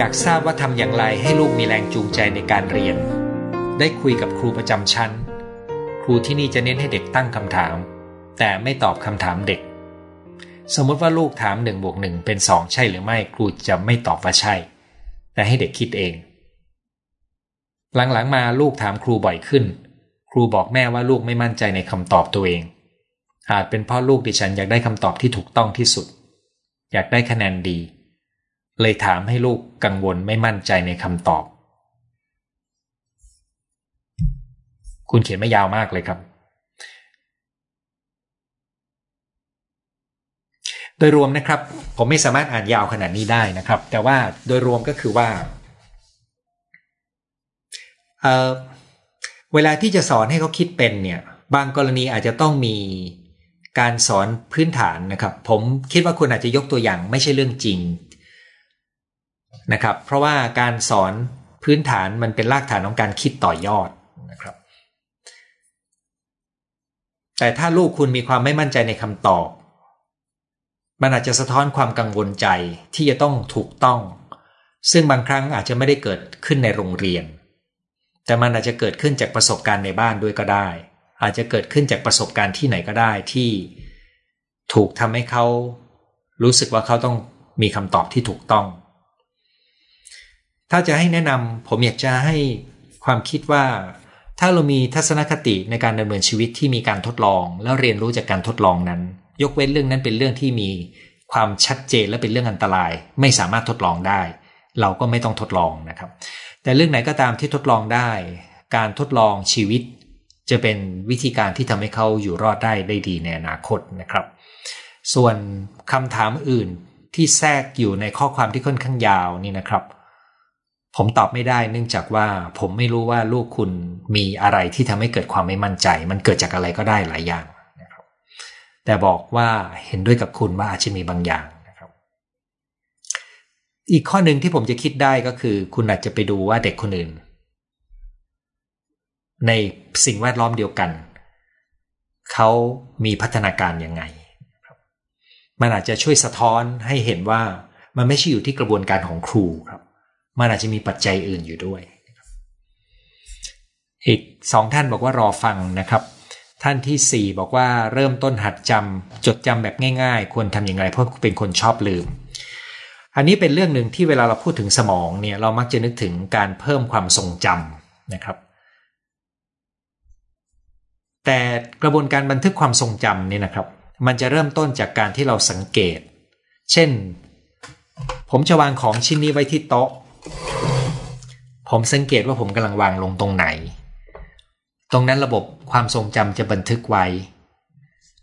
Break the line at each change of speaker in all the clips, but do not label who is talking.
อยากทราบว่าทำอย่างไรให้ลูกมีแรงจูงใจในการเรียน ได้คุยกับครูประจำชั้น ครูที่นี่จะเน้นให้เด็กตั้งคำถาม แต่ไม่ตอบคำถามเด็ก สมมติว่าลูกถามหนึ่งบวกหนึ่งเป็นสองใช่หรือไม่ครูจะไม่ตอบว่าใช่ แต่ให้เด็กคิดเอง หลังๆมาลูกถามครูบ่อยขึ้น ครูบอกแม่ว่าลูกไม่มั่นใจในคำตอบตัวเอง อาจเป็นเพราะลูกดิฉันอยากได้คำตอบที่ถูกต้องที่สุด อยากได้คะแนนดี เลยถามให้ลูกกังวลไม่มั่นใจในคำตอบ คุณเขียนไม่ยาวมากเลยครับ โดยรวมนะครับ ผมไม่สามารถอ่านยาวขนาดนี้ได้นะครับ แต่ว่าโดยรวมก็คือว่าเเวลาที่จะสอนให้เขาคิดเป็นเนี่ยบางกรณีอาจจะต้องมีการสอนพื้นฐานนะครับ ผมคิดว่าคุณอาจจะยกตัวอย่างไม่ใช่เรื่องจริง นะครับ เพราะว่าการสอนพื้นฐานมันเป็นรากฐานของการคิดต่อยอดนะครับ แต่ถ้าลูกคุณมีความไม่มั่นใจในคำตอบ มันอาจจะสะท้อนความกังวลใจที่จะต้องถูกต้อง ซึ่งบางครั้งอาจจะไม่ได้เกิดขึ้นในโรงเรียน แต่มันอาจจะเกิดขึ้นจากประสบการณ์ในบ้านด้วยก็ได้ อาจจะเกิดขึ้นจากประสบการณ์ที่ไหนก็ได้ที่ถูกทำให้เขารู้สึกว่าเขาต้องมีคำตอบที่ถูกต้อง ถ้าจะให้แนะนำผมอยากจะให้ความคิดว่า ถ้าเรามีทัศนคติในการดำเนินชีวิตที่มีการทดลอง แล้วเรียนรู้จากการทดลองนั้น ยกเว้นเรื่องนั้นเป็นเรื่องที่มีความชัดเจนและเป็นเรื่องอันตราย ไม่สามารถทดลองได้ เราก็ไม่ต้องทดลองนะครับ แต่เรื่องไหนก็ตามที่ทดลองได้ การทดลองชีวิต จะเป็นวิธีการที่ทำให้เขาอยู่รอดได้ได้ดีในอนาคตนะครับ ส่วนคำถามอื่นที่แทรกอยู่ในข้อความที่ค่อนข้างยาวนี่นะครับ ผมตอบไม่ได้เนื่องจากว่าผมไม่รู้ว่าลูกคุณมีอะไรที่ทำให้เกิดความไม่มั่นใจ มันเกิดจากอะไรก็ได้หลายอย่างนะครับแต่บอกว่าเห็นด้วยกับคุณว่าอาจจะมีบางอย่างนะครับ อีกข้อหนึ่งที่ผมจะคิดได้ก็คือ คุณอาจจะไปดูว่าเด็กคนอื่น ในสิ่งแวดล้อมเดียวกัน เขามีพัฒนาการยังไงมันอาจจะช่วยสะท้อนให้เห็นว่ามันไม่ใช่อยู่ที่กระบวนการของครูครับ มันอาจจะมีปัจจัยอื่นอยู่ด้วย อีกสองท่านบอกว่ารอฟังนะครับ ท่านที่สี่บอกว่าเริ่มต้นหัดจำจดจำแบบง่ายๆ ควรทำอย่างไรเพราะเป็นคนชอบลืม อันนี้เป็นเรื่องหนึ่งที่เวลาเราพูดถึงสมองเนี่ยเรามักจะนึกถึงการเพิ่มความทรงจำนะครับ แต่กระบวนการบันทึกความทรงจำเนี่ยนะครับ มันจะเริ่มต้นจากการที่เราสังเกต เช่น ผมจะวางของชิ้นนี้ไว้ที่โต๊ะ ผมสังเกตว่าผมกำลังวางลงตรงไหน ตรงนั้นระบบความทรงจำจะบันทึกไว้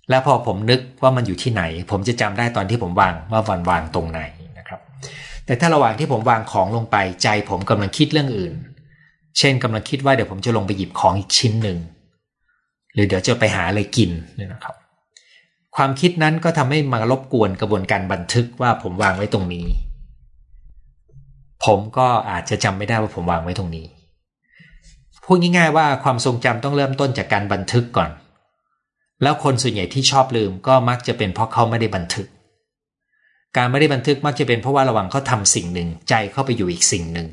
และพอผมนึกว่ามันอยู่ที่ไหน ผมจะจำได้ตอนที่ผมวางว่าวันวางตรงไหนนะครับ แต่ถ้าระหว่างที่ผมวางของลงไปใจผมกำลังคิดเรื่องอื่น เช่นกำลังคิดว่าเดี๋ยวผมจะลงไปหยิบของอีกชิ้นหนึ่ง หรือเดี๋ยวจะไปหาอะไรกินนี่นะครับ ความคิดนั้นก็ทำให้มารบกวนกระบวนการบันทึกว่าผมวางไว้ตรงนี้ ผมก็อาจจะจำไม่ได้ว่าผมวางไว้ตรงนี้พูดง่ายๆว่าความทรงจำต้องเริ่มต้นจากการบันทึกก่อน แล้วคนส่วนใหญ่ที่ชอบลืมก็มักจะเป็นเพราะเขาไม่ได้บันทึก การไม่ได้บันทึกมักจะเป็นเพราะว่าระหว่างเขาทาสิ่งหนึ่งใจเข้าไปอยู่อีกสิ่งหนึ่ง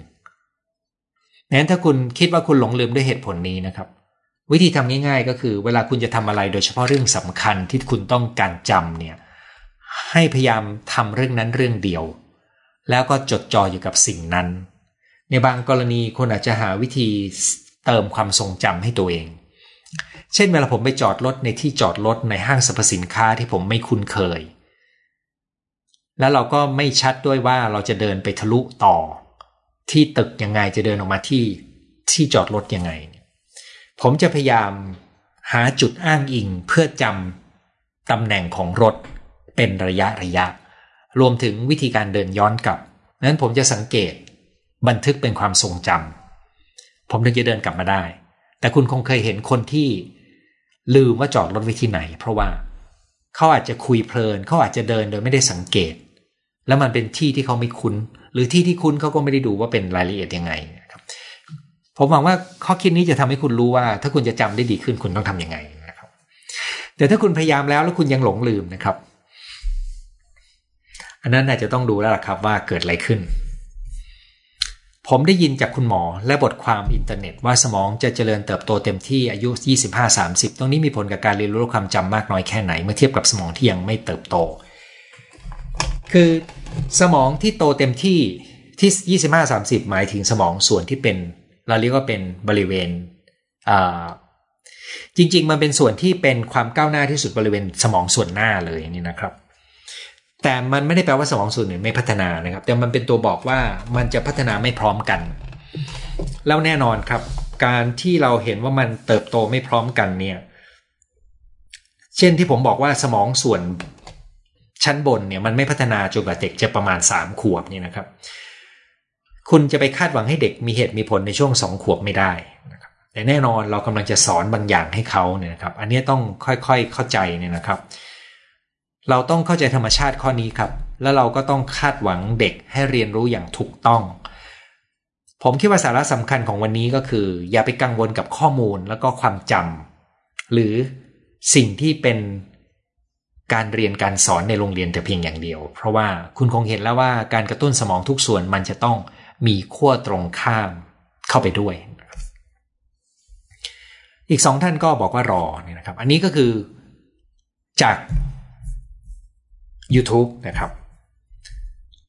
นั้นถ้าคุณคิดว่าคุณหลงลืมด้วยเหตุผลนี้นะครับ วิธีทำง่าย ๆ ก็คือ เวลาคุณจะทำอะไรโดยเฉพาะเรื่องสำคัญที่คุณต้องการจำเนี่ยให้พยายามทำเรื่องนั้นเรื่องเดียว แล้วก็จดจ่ออยู่กับสิ่งนั้น ในบางกรณีคนอาจจะหาวิธีเติมความทรงจำให้ตัวเอง เช่นเวลาผมไปจอดรถในที่จอดรถในห้างสรรพสินค้าที่ผมไม่คุ้นเคย แล้วเราก็ไม่ชัดด้วยว่าเราจะเดินไปทะลุต่อ ที่ตึกยังไงจะเดินออกมาที่ที่จอดรถยังไง ผมจะพยายามหาจุดอ้างอิงเพื่อจำตำแหน่งของรถเป็นระยะระยะ รวมถึงวิธีการเดินย้อนกลับนั้นผมจะสังเกตบันทึกเป็นความทรงจำผมถึงจะเดินกลับมาได้ แต่คุณคงเคยเห็นคนที่ลืมว่าจอดรถไว้ที่ไหน เพราะว่าเขาอาจจะคุยเพลินเขาอาจจะเดินโดยไม่ได้สังเกต แล้วมันเป็นที่ที่เขาไม่คุ้น หรือที่ที่คุ้นเขาก็ไม่ได้ดูว่าเป็นรายละเอียดยังไงครับ ผมหวังว่าข้อคิดนี้จะทำให้คุณรู้ว่า ถ้าคุณจะจำได้ดีขึ้นคุณต้องทํำยังไงนะครับ แต่ถ้าคุณพยายามแล้วแล้วคุณยังหลงลืมนะครับ อันนั้นอาจจะต้องดูแล้วล่ะครับว่าเกิดอะไรขึ้น ผมได้ยินจากคุณหมอและบทความอินเทอร์เน็ตว่าสมองจะเจริญเติบโตเต็มที่อายุ 25-30 ตรงนี้มีผลกับการเรียนรู้ความจำมากน้อยแค่ไหน เมื่อเทียบกับสมองที่ยังไม่เติบโต คือสมองที่โตเต็มที่ที่ 25-30 หมายถึงสมองส่วนที่เป็น เราเรียกว่าเป็นบริเวณจริง ๆ มันเป็นส่วนที่เป็นความก้าวหน้าที่สุดบริเวณสมองส่วนหน้าเลยนี่นะครับ แต่มันไม่ได้แปลว่าสมองส่วนอื่นไม่พัฒนานะครับ แต่มันเป็นตัวบอกว่ามันจะพัฒนาไม่พร้อมกัน แล้วแน่นอนครับ การที่เราเห็นว่ามันเติบโตไม่พร้อมกันเนี่ย เช่นที่ผมบอกว่าสมองส่วนชั้นบนเนี่ยมันไม่พัฒนาจนกว่าเด็กจะประมาณ 3 ขวบนี่นะครับ คุณจะไปคาดหวังให้เด็กมีเหตุมีผลในช่วง 2 ขวบไม่ได้นะครับแต่แน่นอนเรากำลังจะสอนบางอย่างให้เขาเนี่ยนะครับ อันนี้ต้องค่อยๆเข้าใจเนี่ยนะครับเเราต้องเข้าใจธรรมชาติข้อนี้ครับ แล้วเราก็ต้องคาดหวังเด็กให้เรียนรู้อย่างถูกต้อง ผมคิดว่าสาระสำคัญของวันนี้ก็คือ อย่าไปกังวลกับข้อมูลแล้วก็ความจำหรือสิ่งที่เป็นการเรียนการสอนในโรงเรียนแต่เพียงอย่างเดียว เพราะว่าคุณคงเห็นแล้วว่าการกระตุ้นสมองทุกส่วนมันจะต้องมีขั้วตรงข้ามเข้าไปด้วย อีกสองท่านก็บอกว่ารอเนี่ยนะครับ อันนี้ก็คือจาก YouTube นะครับ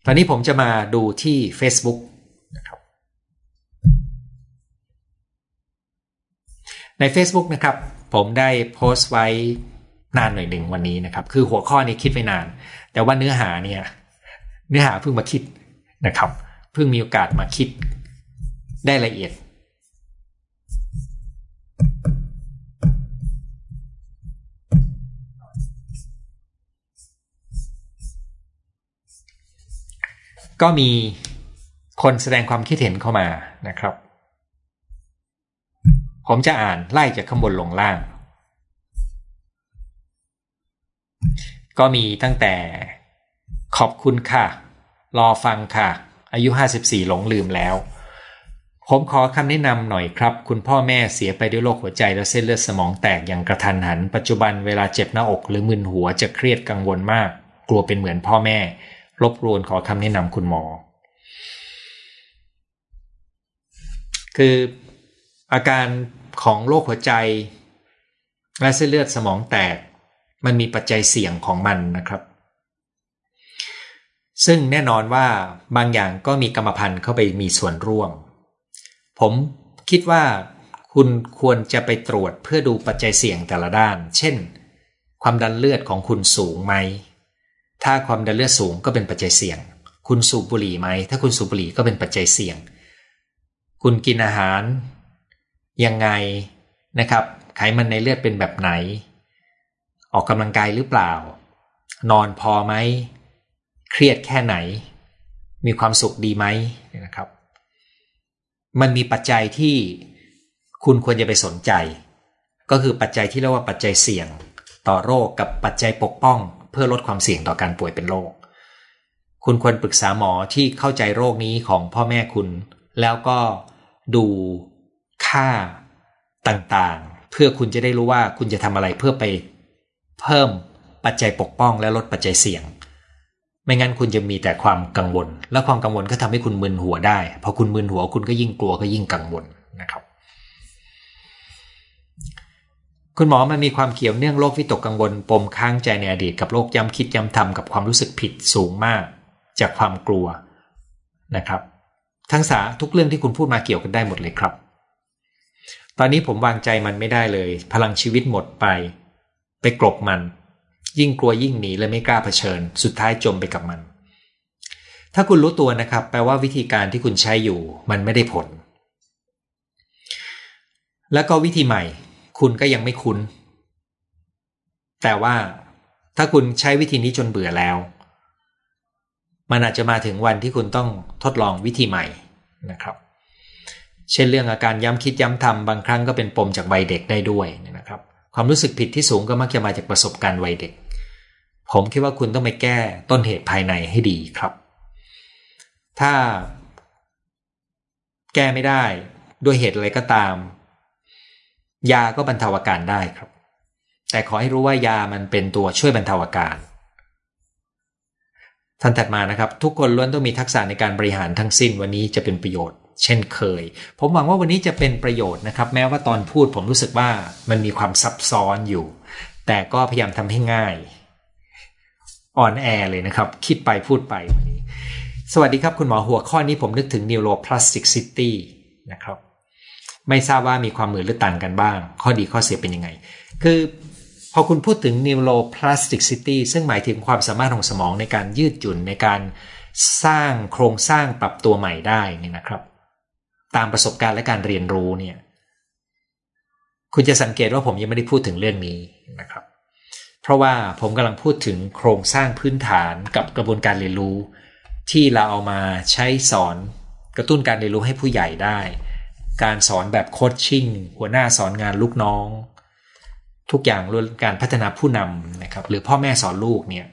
ตอนนี้ผมจะมาดูที่ Facebook นะครับ ใน Facebook นะครับ ผมได้โพสต์ไว้นานหน่อยหนึ่งวันนี้นะครับ คือหัวข้อนี้คิดไว้นาน แต่ว่าเนื้อหาเนี่ยเนื้อหาเพิ่งมาคิดนะครับ เพิ่งมีโอกาสมาคิดได้ละเอียด ก็มีคนแสดงความคิดเห็นเข้ามานะครับ ผมจะอ่านไล่จากข้างบนลงล่าง ก็มีตั้งแต่ขอบคุณค่ะ รอฟังค่ะ อายุ 54 หลงลืมแล้ว ผมขอคำแนะนำหน่อยครับ คุณพ่อแม่เสียไปด้วยโรคหัวใจและเส้นเลือดสมองแตกอย่างกระทันหัน ปัจจุบันเวลาเจ็บหน้าอกหรือมึนหัวจะเครียดกังวลมาก กลัวเป็นเหมือนพ่อแม่ รบกวนขอคำแนะนำคุณหมอ คืออาการของโรคหัวใจ และเส้นเลือดสมองแตก มันมีปัจจัยเสี่ยงของมันนะครับ ซึ่งแน่นอนว่าบางอย่างก็มีกรรมพันธุ์เข้าไปมีส่วนร่วม ผมคิดว่าคุณควรจะไปตรวจเพื่อดูปัจจัยเสี่ยงแต่ละด้าน เช่น ความดันเลือดของคุณสูงไหม ถ้าความดันเลือดสูงก็เป็นปัจจัยเสี่ยง คุณสูบบุหรี่ไหม ถ้าคุณสูบบุหรี่ก็เป็นปัจจัยเสี่ยง คุณกินอาหาร ยังไงนะครับ ไขมันในเลือดเป็นแบบไหน ออกกำลังกายหรือเปล่า นอนพอไหม เครียดแค่ไหน มีความสุขดีไหมนะครับ มันมีปัจจัยที่คุณควรจะไปสนใจ ก็คือปัจจัยที่เรียกว่าปัจจัยเสี่ยง ต่อโรคกับปัจจัยปกป้อง เพื่อลดความเสี่ยงต่อการป่วยเป็นโรค คุณควรปรึกษาหมอที่เข้าใจโรคนี้ของพ่อแม่คุณ แล้วก็ดูค่าต่างๆ เพื่อคุณจะได้รู้ว่าคุณจะทำอะไรเพื่อไปเพิ่มปัจจัยปกป้องและลดปัจจัยเสี่ยง ไม่งั้นคุณจะมีแต่ความกังวล และความกังวลก็ทำให้คุณมึนหัวได้ พอคุณมึนหัวคุณก็ยิ่งกลัวก็ยิ่งกังวลนะครับ คุณหมอมันมีความเกี่ยวเนื่องโรควิตกกังวลปมค้างใจในอดีตกับโรคย้ำคิดย้ำทำกับความรู้สึกผิดสูงมาก จากความกลัวนะครับ ทั้งสาทุกเรื่องที่คุณพูดมาเกี่ยวกันได้หมดเลยครับ ตอนนี้ผมวางใจมันไม่ได้เลย พลังชีวิตหมดไป ไปกลบมัน ยิ่งกลัวยิ่งหนีและไม่กล้าเผชิญ สุดท้ายจมไปกับมัน ถ้าคุณรู้ตัวนะครับ แปลว่าวิธีการที่คุณใช้อยู่ มันไม่ได้ผล แล้วก็วิธีใหม่ คุณก็ยังไม่คุ้น แต่ว่าถ้าคุณใช้วิธีนี้จนเบื่อแล้ว มันอาจจะมาถึงวันที่คุณต้องทดลองวิธีใหม่นะครับ เช่นเรื่องอาการย้ำคิดย้ำทำบางครั้งก็เป็นปมจากวัยเด็กได้ด้วยนะครับ ความรู้สึกผิดที่สูงก็มักจะมาจากประสบการณ์วัยเด็ก ผมคิดว่าคุณต้องไปแก้ต้นเหตุภายในให้ดีครับ ถ้าแก้ไม่ได้ด้วยเหตุอะไรก็ตาม ยาก็บรรเทาอาการได้ครับ แต่ขอให้รู้ว่ายามันเป็นตัวช่วยบรรเทาอาการท่านถัดมานะครับ ทุกคนล้วนต้องมีทักษะในการบริหารทั้งสิ้นวันนี้จะเป็นประโยชน์ เช่นเคย ผมหวังว่าวันนี้จะเป็นประโยชน์นะครับ แม้ว่าตอนพูดผมรู้สึกว่ามันมีความซับซ้อนอยู่ แต่ก็พยายามทำให้ง่ายอ่อนแอเลยนะครับ คิดไปพูดไปวันนี้ สวัสดีครับคุณหมอหัวข้อนี้ผมนึกถึง neuroplasticity นะครับ ไม่ทราบว่ามีความเหมือนหรือต่างกันบ้าง ข้อดีข้อเสียเป็นยังไง คือพอคุณพูดถึง neuroplasticity ซึ่งหมายถึงความสามารถของสมองในการยืดหยุ่นในการสร้างโครงสร้างปรับตัวใหม่ได้นี่นะครับ ตามประสบการณ์และการเรียนรู้เนี่ย คุณจะสังเกตว่าผมยังไม่ได้พูดถึงเรื่องนี้นะครับ เพราะว่าผมกำลังพูดถึงโครงสร้างพื้นฐานกับกระบวนการเรียนรู้ ที่เราเอามาใช้สอนกระตุ้นการเรียนรู้ให้ผู้ใหญ่ได้ การสอนแบบโคชชิ่ง หัวหน้าสอนงานลูกน้อง ทุกอย่างรวมการพัฒนาผู้นำนะครับ หรือพ่อแม่สอนลูกเนี่ย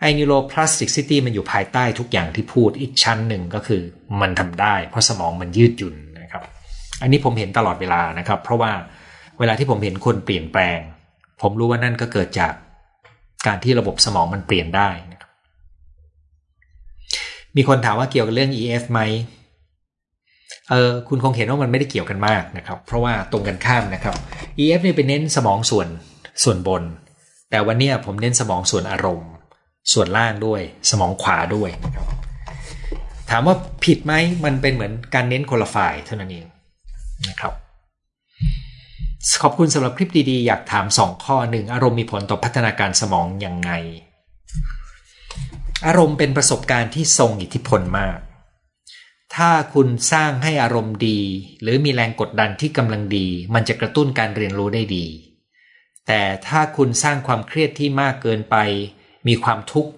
ไอ้นิโรพลาสติกซิตี้มันอยู่ภายใต้ทุกอย่างที่พูดอีกชั้นหนึ่งก็คือมันทำได้ เพราะสมองมันยืดหยุ่นนะครับ อันนี้ผมเห็นตลอดเวลานะครับ เพราะว่าเวลาที่ผมเห็นคนเปลี่ยนแปลง ผมรู้ว่านั่นก็เกิดจากการที่ระบบสมองมันเปลี่ยนได้นะครับมีคนถามว่าเกี่ยวกับเรื่อง EF ไหม เออคุณคงเห็นว่ามันไม่ได้เกี่ยวกันมากนะครับ เพราะว่าตรงกันข้ามนะครับ EF เนี่ยเป็นเน้นสมองส่วนส่วนบน แต่วันนี้ผมเน้นสมองส่วนอารมณ์ ส่วนล่างด้วย สมองขวาด้วยนะครับถามว่าผิดไหมมันเป็นเหมือนการเน้นคนละฝ่ายเท่านั้นเองนะครับขอบคุณสำหรับคลิปดีๆ อยากถามสองข้อหนึ่งอารมณ์มีผลต่อพัฒนาการสมองยังไง อารมณ์เป็นประสบการณ์ที่ทรงอิทธิพลมาก ถ้าคุณสร้างให้อารมณ์ดี หรือมีแรงกดดันที่กำลังดี มันจะกระตุ้นการเรียนรู้ได้ดี แต่ถ้าคุณสร้างความเครียดที่มากเกินไป มีความทุกข์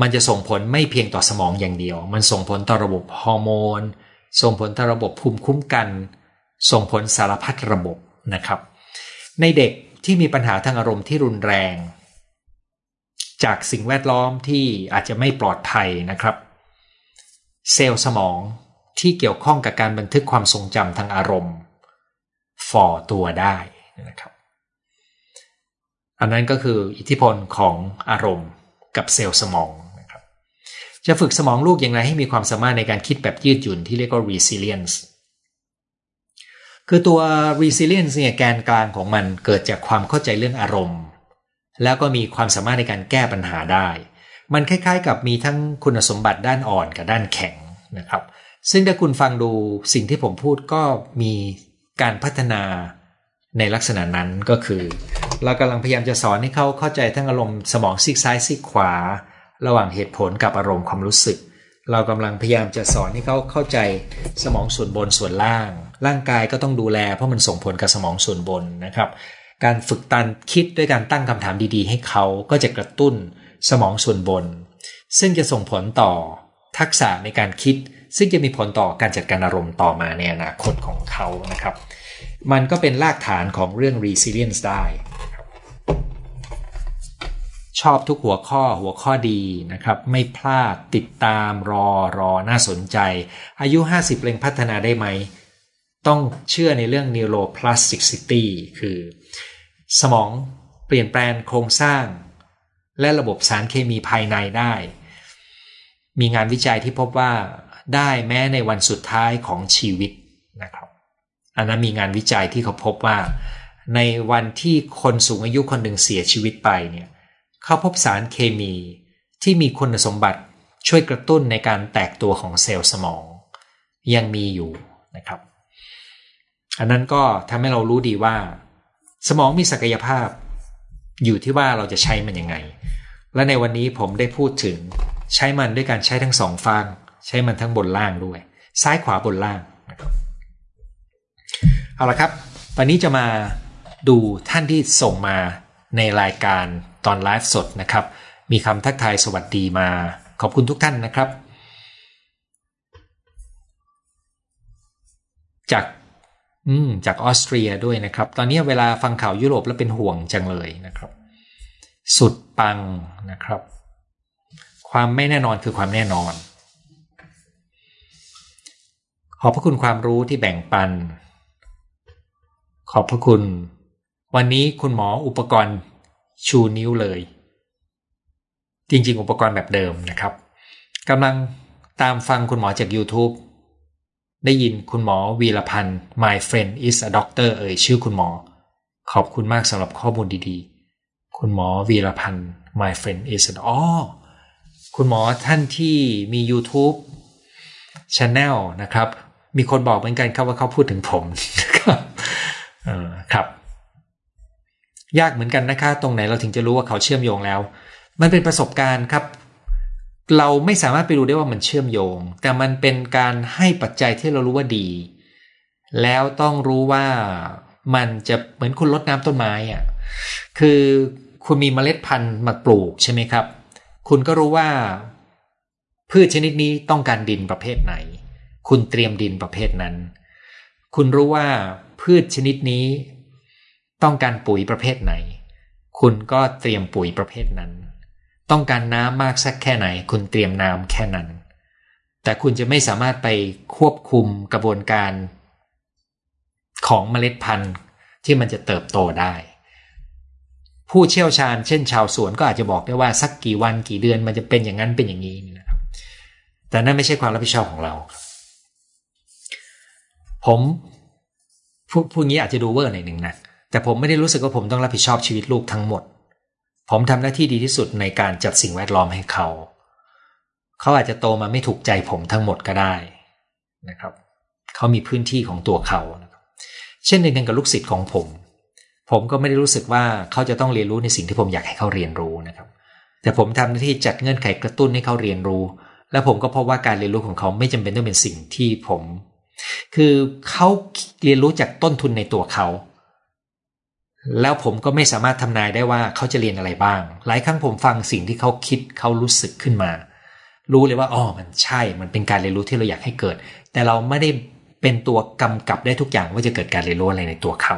มันจะส่งผลไม่เพียงต่อสมองอย่างเดียว มันส่งผลต่อระบบฮอร์โมน ส่งผลต่อระบบภูมิคุ้มกัน ส่งผลสารพัดระบบนะครับ ในเด็กที่มีปัญหาทางอารมณ์ที่รุนแรง จากสิ่งแวดล้อมที่อาจจะไม่ปลอดภัยนะครับ เซลล์สมองที่เกี่ยวข้องกับการบันทึกความทรงจำทางอารมณ์ฝ่อตัวได้นะครับ อันนั้นก็คืออิทธิพลของอารมณ์กับเซลล์สมองนะครับ จะฝึกสมองลูกอย่างไรให้มีความสามารถในการคิดแบบยืดหยุ่นที่เรียกว่า resilience คือตัว resilience เนี่ยแกนกลางของมันเกิดจากความเข้าใจเรื่องอารมณ์ แล้วก็มีความสามารถในการแก้ปัญหาได้ มันคล้ายๆ กับมีทั้งคุณสมบัติด้านอ่อนกับด้านแข็งนะครับ ซึ่งถ้าคุณฟังดูสิ่งที่ผมพูดก็มีการพัฒนาในลักษณะนั้นก็คือ เรากำลังพยายามจะสอนให้เขาเข้าใจทั้งอารมณ์สมองซีกซ้ายซีกขวา ระหว่างเหตุผลกับอารมณ์ความรู้สึก เรากำลังพยายามจะสอนให้เขาเข้าใจสมองส่วนบนส่วนล่าง ร่างกายก็ต้องดูแล เพราะมันส่งผลกับสมองส่วนบนนะครับ การฝึกตันคิดด้วยการตั้งคำถามดีๆ ให้เขาก็จะกระตุ้น สมองส่วนบน ซึ่งจะส่งผลต่อทักษะในการคิด ซึ่งจะมีผลต่อการจัดการอารมณ์ต่อมาในอนาคตของเขานะครับ มันก็เป็นรากฐานของเรื่อง resilience ได้ ชอบทุกหัวข้อหัวข้อดีนะครับ ไม่พลาดติดตามรอรอน่าสนใจ อายุ 50เร่งพัฒนาได้ไหม ต้องเชื่อในเรื่อง neuroplasticity คือสมองเปลี่ยนแปลงโครงสร้าง และระบบสารเคมีภายในได้ มีงานวิจัยที่พบว่าได้แม้ในวันสุดท้ายของชีวิตนะครับ อันนั้นมีงานวิจัยที่เขาพบว่า ในวันที่คนสูงอายุคนหนึ่งเสียชีวิตไปเนี่ยเขาพบสารเคมีที่มีคุณสมบัติช่วยกระตุ้นในการแตกตัวของเซลล์สมอง ยังมีอยู่นะครับ อันนั้นก็ทำให้เรารู้ดีว่า สมองมีศักยภาพ อยู่ที่ว่าเราจะใช้มันยังไง และในวันนี้ผมได้พูดถึง ใช้มันด้วยการใช้ทั้งสองฟางใช้มันทั้งบนล่างด้วย ซ้ายขวาบนล่างนะครับเอาละครับ วันนี้จะมาดูท่านที่ส่งมาในรายการตอนไลฟ์สดนะครับ มีคำทักทายสวัสดีมา ขอบคุณทุกท่านนะครับ จากอืมจากออสเตรียด้วยนะครับ ตอนนี้เวลาฟังข่าวยุโรปแล้วเป็นห่วงจังเลยนะครับ สุด ปังนะครับ ความไม่แน่นอนคือความแน่นอน ขอบพระคุณความรู้ที่แบ่งปัน ขอบพระคุณ วันนี้คุณหมออุปกรณ์ชูนิ้วเลย จริงๆ อุปกรณ์แบบเดิมนะครับกำลังตามฟังคุณหมอจาก YouTube ได้ยินคุณหมอวีรพันธ์ my friend is a doctor เอ่ยชื่อคุณหมอ ขอบคุณมากสำหรับข้อมูลดีๆ คุณหมอวีรพันธ์ my friend is a อ๋อคุณหมอท่านที่มี YouTube Channel นะครับ มีคนบอกเหมือนกันครับว่าเขาพูดถึงผมครับครับ ยากเหมือนกันนะคะ ตรงไหนเราถึงจะรู้ว่าเขาเชื่อมโยงแล้ว มันเป็นประสบการณ์ครับ เราไม่สามารถไปรู้ได้ว่ามันเชื่อมโยง แต่มันเป็นการให้ปัจจัยที่เรารู้ว่าดี แล้วต้องรู้ว่ามันจะเหมือนคุณลดน้ำต้นไม้อะคือ คุณมีเมล็ดพันธุ์มาปลูกใช่ไหมครับ คุณก็รู้ว่า พืชชนิดนี้ต้องการดินประเภทไหน คุณเตรียมดินประเภทนั้น คุณรู้ว่าพืชชนิดนี้ ต้องการปุ๋ยประเภทไหน คุณก็เตรียมปุ๋ยประเภทนั้น ต้องการน้ำมากสักแค่ไหน คุณเตรียมน้ำแค่นั้น แต่คุณจะไม่สามารถไปควบคุมกระบวนการ ของเมล็ดพันธุ์ที่มันจะเติบโตได้ ผู้เชี่ยวชาญเช่นชาวสวนก็อาจจะบอกได้ว่าสักกี่วันกี่เดือนมันจะเป็นอย่างนั้นเป็นอย่างนี้นะครับ แต่นั่นไม่ใช่ความรับผิดชอบของเรา ผมพูดพูดงี้อาจจะดูเวอร์หน่อยหนึ่งนะแต่ผมไม่ได้รู้สึกว่าผมต้องรับผิดชอบชีวิตลูกทั้งหมด ผมทำหน้าที่ดีที่สุดในการจัดสิ่งแวดล้อมให้เขา เขาอาจจะโตมาไม่ถูกใจผมทั้งหมดก็ได้นะครับ เขามีพื้นที่ของตัวเขานะครับเช่นเดียวกันกับลูกศิษย์ของผม ผมก็ไม่ได้รู้สึกว่าเขาจะต้องเรียนรู้ในสิ่งที่ผมอยากให้เขาเรียนรู้นะครับ แต่ผมทำหน้าที่จัดเงื่อนไขกระตุ้นให้เขาเรียนรู้ และผมก็พบว่าการเรียนรู้ของเขาไม่จำเป็นต้องเป็นสิ่งที่ผม คือเขาเรียนรู้จากต้นทุนในตัวเขา แล้วผมก็ไม่สามารถทำนายได้ว่าเขาจะเรียนอะไรบ้าง หลายครั้งผมฟังสิ่งที่เขาคิดเขารู้สึกขึ้นมา รู้เลยว่าอ๋อมันใช่ มันเป็นการเรียนรู้ที่เราอยากให้เกิด แต่เราไม่ได้เป็นตัวกำกับได้ทุกอย่างว่าจะเกิดการเรียนรู้อะไรในตัวเขา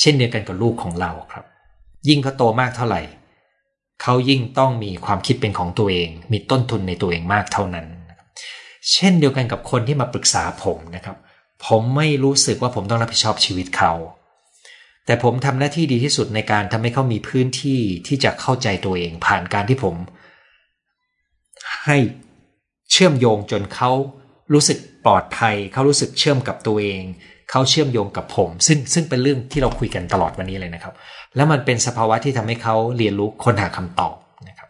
เช่นเดียวกันกับลูกของเราครับ ยิ่งเขาโตมากเท่าไหร่เขายิ่งต้องมีความคิดเป็นของตัวเอง มีต้นทุนในตัวเองมากเท่านั้น เช่นเดียวกันกับคนที่มาปรึกษาผมนะครับ ผมไม่รู้สึกว่าผมต้องรับผิดชอบชีวิตเขา แต่ผมทำหน้าที่ดีที่สุดในการทำให้เขามีพื้นที่ที่จะเข้าใจตัวเอง ผ่านการที่ผม ให้เชื่อมโยงจนเขารู้สึกปลอดภัย เขารู้สึกเชื่อมกับตัวเอง เขาเชื่อมโยงกับผม ซึ่งซึ่งเป็นเรื่องที่เราคุยกันตลอดวันนี้เลยนะครับ แล้วมันเป็นสภาวะที่ทำให้เขาเรียนรู้ค้นหาคำตอบนะครับ